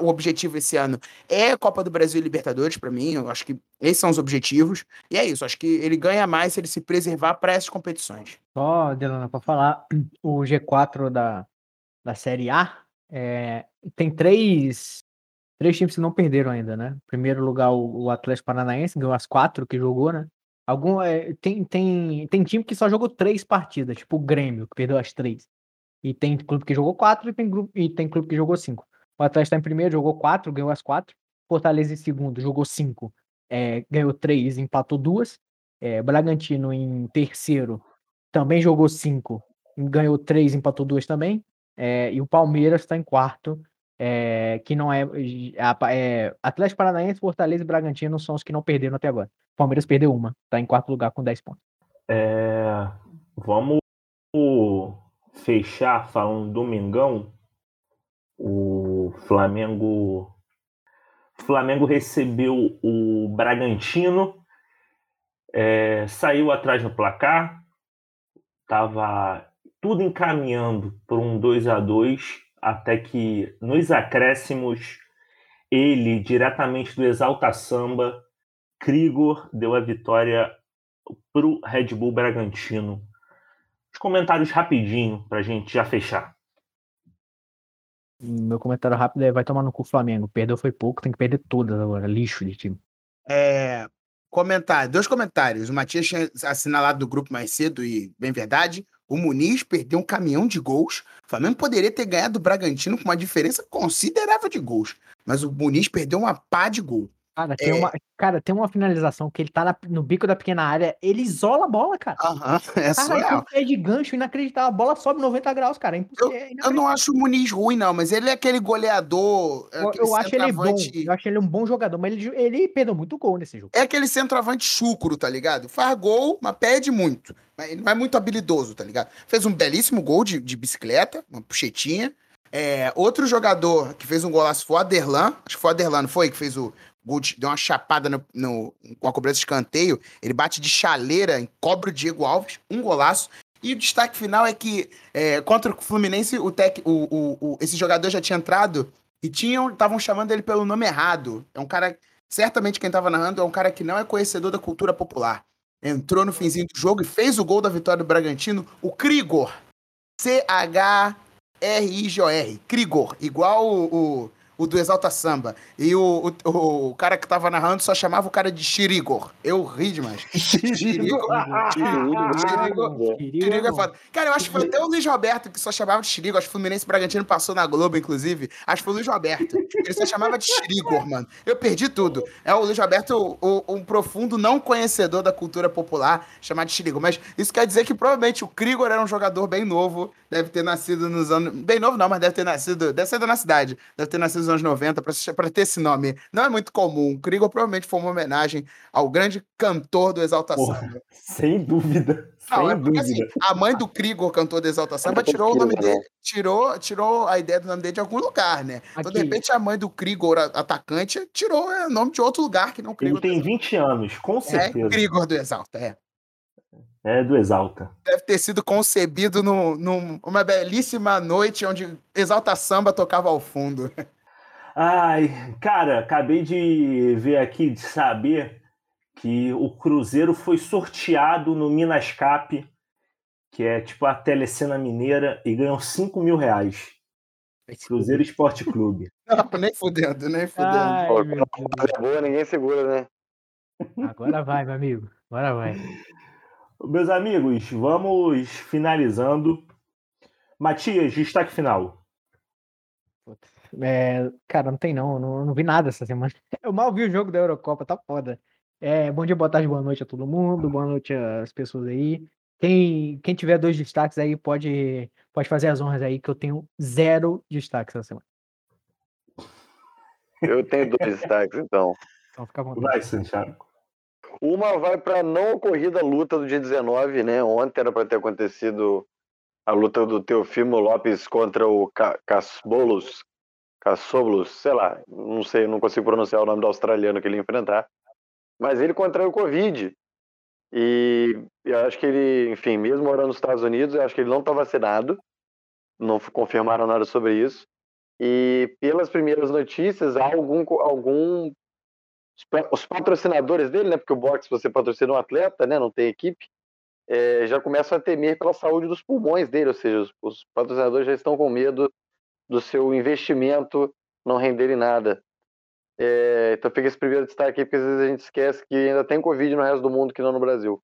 o objetivo esse ano é Copa do Brasil e Libertadores, para mim. Eu acho que esses são os objetivos. E é isso. Acho que ele ganha mais se ele se preservar para essas competições. Só, Delana, para falar, o G4 da, da Série A é, tem três, três times que não perderam ainda, né? Primeiro lugar, o, Atlético Paranaense, ganhou as quatro que jogou, né? Algum, é, tem, tem, tem time que só jogou três partidas, tipo o Grêmio, que perdeu as três. E tem clube que jogou quatro e tem, e tem clube que jogou cinco. O Atlético está em primeiro, jogou quatro, ganhou as quatro. Fortaleza em segundo, jogou cinco, é, ganhou três, empatou duas. É, Bragantino em terceiro também jogou cinco, ganhou três, empatou duas também. É, e o Palmeiras está em quarto, é, que não é, é, Atlético Paranaense, Fortaleza e Bragantino são os que não perderam até agora. Palmeiras perdeu uma, está em quarto lugar com 10 pontos. É, vamos fechar falando do Domingão. O Flamengo Flamengo recebeu o Bragantino, é, saiu atrás no placar, estava tudo encaminhando para um 2 a 2 até que nos acréscimos ele diretamente do Exalta Samba, Krigor deu a vitória para o Red Bull Bragantino. Os comentários rapidinho para a gente já fechar. Meu comentário rápido é: vai tomar no cu Flamengo. Perdeu foi pouco, tem que perder todas agora. Lixo de time. É. Comentário, dois comentários. O Matias tinha assinalado do grupo mais cedo e, bem verdade, o Muniz perdeu um caminhão de gols. O Flamengo poderia ter ganhado o Bragantino com uma diferença considerável de gols. Mas o Muniz perdeu uma pá de gol. Cara, tem, é... uma, cara, tem uma finalização que ele tá na, no bico da pequena área, ele isola a bola, cara. Aham, [LAUGHS] é cara, é de gancho inacreditável. A bola sobe 90 graus, cara. É eu, é eu, não acho o Muniz ruim, não, mas ele é aquele goleador. É aquele eu, eu acho ele bom. Eu acho ele um bom jogador, mas ele, ele perdeu muito gol nesse jogo. É aquele centroavante chucro, tá ligado? Faz gol, mas perde muito. Ele não é muito habilidoso, tá ligado? Fez um belíssimo gol de, de bicicleta, uma puxetinha. É, outro jogador que fez um golaço foi o Aderlan. Acho que foi o Aderlan, não foi? Que fez o, Gold deu uma chapada no, no, com a cobrança de escanteio. Ele bate de chaleira, cobre o Diego Alves, um golaço. E o destaque final é que é, contra o Fluminense, o, tec, o, o, o, esse jogador já tinha entrado e estavam chamando ele pelo nome errado. É um cara, certamente quem estava narrando é um cara que não é conhecedor da cultura popular. Entrou no finzinho do jogo e fez o gol da vitória do Bragantino, o Krigor. C-H-R-I-G-O-R. Krigor, igual o, o o do Exalta Samba. E o, o, o cara que tava narrando só chamava o cara de Xirigor. Eu ri demais. [LAUGHS] Xirigor. Xirigor [LAUGHS] é foda. Cara, eu acho que foi até o Luiz Roberto que só chamava de Xirigor. Acho que o Fluminense Bragantino passou na Globo, inclusive. Acho que foi o Luiz Roberto. Ele só chamava de Xirigor, mano. Eu perdi tudo. É o Luiz Roberto, o, um profundo não conhecedor da cultura popular, chamar de Xirigor. Mas isso quer dizer que provavelmente o Krigor era um jogador bem novo. Deve ter nascido nos anos. Bem novo, não, mas deve ter nascido. Deve ser da nossa cidade. Deve ter nascido nos anos 90 para ter esse nome. Não é muito comum. Krigor provavelmente foi uma homenagem ao grande cantor do Exalta Samba. Sem dúvida. Não, é porque, assim, a mãe do Krigor, cantor do Exalta Samba, tirou o nome dele, tirou, tirou a ideia do nome dele de algum lugar, né? Então, de repente, a mãe do Krigor, atacante, tirou o nome de outro lugar que não Krigor. Ele tem 20 anos, com é, certeza. É Krigor do Exalta, é. É do Exalta. Deve ter sido concebido numa no, belíssima noite onde Exalta Samba tocava ao fundo. [LAUGHS] Ai, cara, acabei de ver aqui, de saber que o Cruzeiro foi sorteado no Minas Cap, que é tipo a telecena mineira, e ganhou 5 mil reais. Cruzeiro Esporte Clube. [LAUGHS] Não, nem fudendo, nem fudendo. Ai, Pô, é boa, ninguém segura, né? Agora vai, meu amigo. Agora vai. Meus amigos, vamos finalizando. Matias, destaque final. É, cara, não tem não, não, não vi nada essa semana. [LAUGHS] Eu mal vi o jogo da Eurocopa, tá foda. É, bom dia, boa tarde, boa noite a todo mundo, boa noite às pessoas aí. Quem, quem tiver dois destaques aí pode, pode fazer as honras aí, que eu tenho zero destaques essa semana. Eu tenho dois destaques, então. [LAUGHS] Então fica à vontade. Vai, Santiago. Uma vai para a não ocorrida luta do dia 19, né? Ontem era para ter acontecido a luta do Teofimo Lopes contra o Ca- Casbolos, Cassoblos, sei lá, não sei, não consigo pronunciar o nome do australiano que ele ia enfrentar. Mas ele contraiu Covid. E eu acho que ele, enfim, mesmo morando nos Estados Unidos, eu acho que ele não está vacinado. Não confirmaram nada sobre isso. E pelas primeiras notícias, há algum, algum os patrocinadores dele, né? Porque o boxe você patrocina um atleta, né? Não tem equipe. é, já começam a temer pela saúde dos pulmões dele, ou seja, os, os patrocinadores já estão com medo do seu investimento não render em nada. É, então fica esse primeiro destaque aí, porque às vezes a gente esquece que ainda tem Covid no resto do mundo que não no Brasil.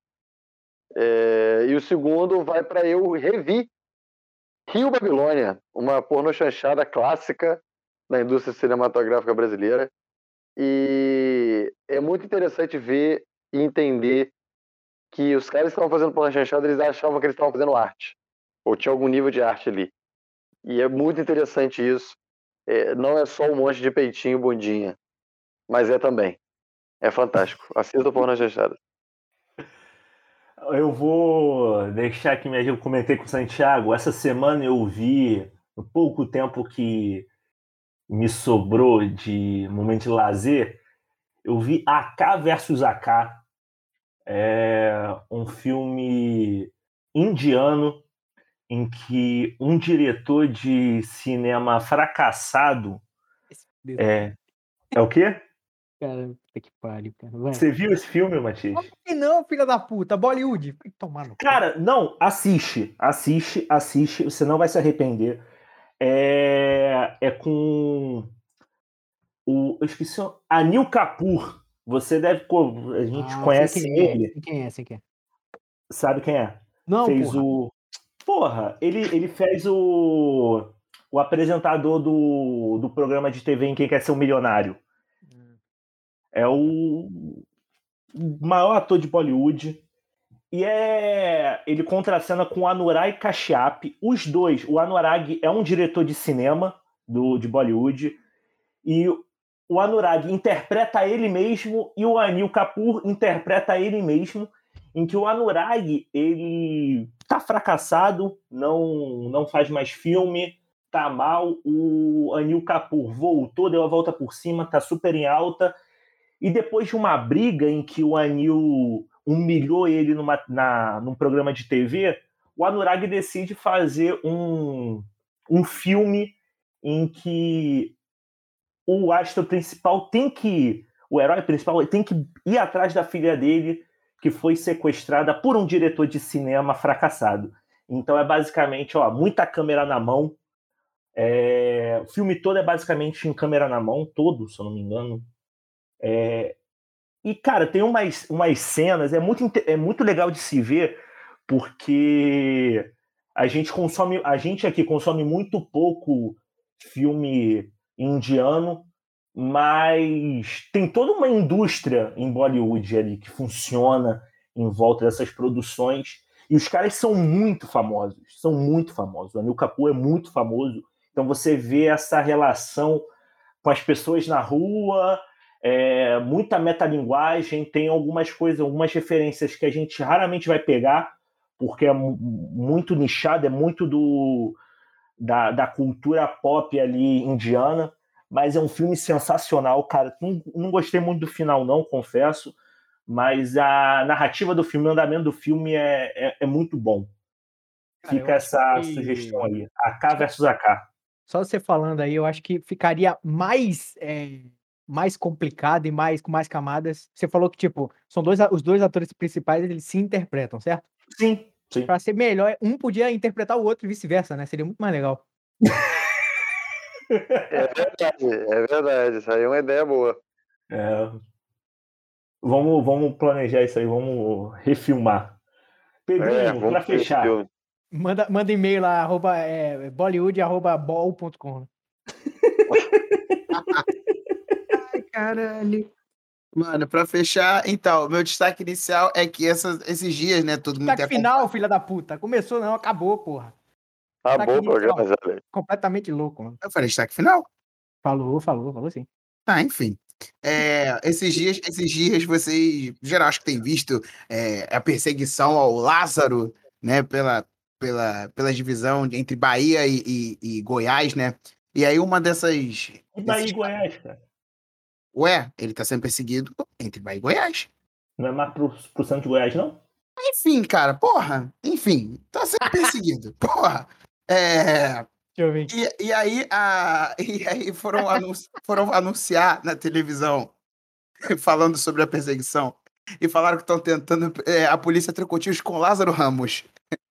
É, e o segundo vai para eu revi Rio Babilônia, uma porno chanchada clássica da indústria cinematográfica brasileira. E é muito interessante ver e entender que os caras que estavam fazendo porno chanchada, eles achavam que eles estavam fazendo arte. Ou tinha algum nível de arte ali. E é muito interessante isso. É, não é só um monte de peitinho bundinha. Mas é também. É fantástico. Assista o porno chanchada. Eu vou deixar aqui minha. Eu comentei com o Santiago. Essa semana eu vi, no pouco tempo que me sobrou de momento de lazer, eu vi AK versus AK. É um filme indiano em que um diretor de cinema fracassado é, é o quê? Cara, que pariu, cara. Vai. Você viu esse filme, Matias? E não, filha da puta, Bollywood. Tomar no. Cara, não, assiste, assiste, assiste, você não vai se arrepender. É, é com o, eu esqueci, o- Anil Kapoor. Você deve, a gente Ah, conhece quem é, ele, sei quem é, sei quem é. sabe quem é? Não, fez porra. o, porra, ele, ele fez o, o apresentador do, do programa de TV em Quem Quer Ser um Milionário. É o maior ator de Bollywood. E é. Ele contracena com Anurag Kashyap. Os dois. O Anurag é um diretor de cinema do, de Bollywood. E o Anurag interpreta ele mesmo e o Anil Kapoor interpreta ele mesmo. Em que o Anurag ele tá fracassado, não, não faz mais filme, tá mal. O Anil Kapoor voltou, deu a volta por cima, tá super em alta. E depois de uma briga em que o Anil humilhou ele numa, na, num programa de TV, o Anurag decide fazer um, um filme em que o astro principal tem que. O herói principal tem que ir atrás da filha dele, que foi sequestrada por um diretor de cinema fracassado. Então é basicamente, ó, muita câmera na mão. É, o filme todo é basicamente em câmera na mão, todo, se eu não me engano. É, e, cara, tem umas, umas cenas, é muito, é muito legal de se ver, porque a gente consome, a gente aqui consome muito pouco filme indiano, mas tem toda uma indústria em Bollywood ali que funciona em volta dessas produções. E os caras são muito famosos, são muito famosos. O Anil Kapoor é muito famoso. Então você vê essa relação com as pessoas na rua, é, muita metalinguagem, tem algumas coisas, algumas referências que a gente raramente vai pegar, porque é mu- muito nichado, é muito do, da, da cultura pop ali indiana, mas é um filme sensacional, cara. Não, não gostei muito do final, não, confesso, mas a narrativa do filme, o andamento do filme é, é, é muito bom. Cara, Fica essa que- sugestão aí. AK versus AK. Só você falando aí, eu acho que ficaria mais, é, mais complicado e mais com mais camadas. Você falou que, tipo, são dois, os dois atores principais, eles se interpretam, certo? Sim, sim. Pra ser melhor, um podia interpretar o outro e vice-versa, né? Seria muito mais legal. [LAUGHS] É verdade, é verdade. Isso aí é uma ideia boa. É. Vamos, vamos planejar isso aí, vamos refilmar. Pedrinho, É, pra fechar. filme. Manda, manda e-mail lá, arroba, é, bollywood.bol.com. Ai, caralho. Mano, pra fechar, então, meu destaque inicial é que essas, esses dias, né, todo mundo tem final, filha da puta. Começou não, acabou, porra. Tá Tá bom o aqui, programa. Zé. Completamente louco, mano. Eu falei destaque final? Falou, falou, falou sim. Ah, enfim. É, esses dias, esses dias vocês, geral, acho que tem visto é, a perseguição ao Lázaro, né, pela, pela, pela divisão entre Bahia e, e- e Goiás, né? E aí uma dessas, E Bahia desses- e Goiás, cara. ué, ele tá sendo perseguido entre Bahia e Goiás. Não é mais pro, pro Santos de Goiás, não? Enfim, cara, porra, enfim, tá sendo perseguido, [LAUGHS] porra. É, Deixa eu ver. E, e aí, a, [LAUGHS] e aí foram, anun- foram anunciar na televisão, [LAUGHS] falando sobre a perseguição, e falaram que estão tentando. é, a polícia trocou tiros com Lázaro Ramos. [LAUGHS]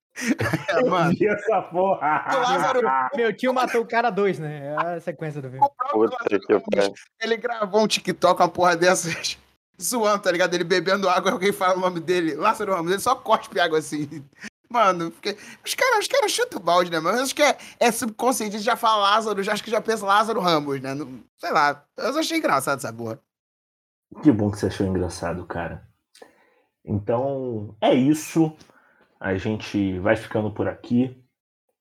É, mano, essa porra. o Lázaro, Meu tio matou o cara dois, né? É a sequência do filme. o próprio Puta Lázaro que Ramos, pariu. ele gravou um TikTok, uma porra dessas, zoando, tá ligado? Ele bebendo água, alguém fala o nome dele, Lázaro Ramos, ele só cospe água assim. Mano, porque os caras os cara chutam o balde, né, mano? Eu acho que é, é subconsciente, já fala Lázaro, já acho que já pensa Lázaro Ramos, né? Não- sei lá, eu achei engraçado essa porra. Que bom que você achou engraçado, cara. Então, é isso. A gente vai ficando por aqui.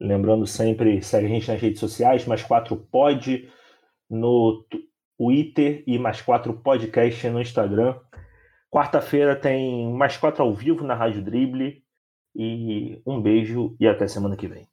Lembrando sempre, segue a gente nas redes sociais, mais 4 pod no Twitter e mais 4 podcast no Instagram. Quarta-feira tem mais 4 ao vivo na Rádio Drible. E um beijo e até semana que vem.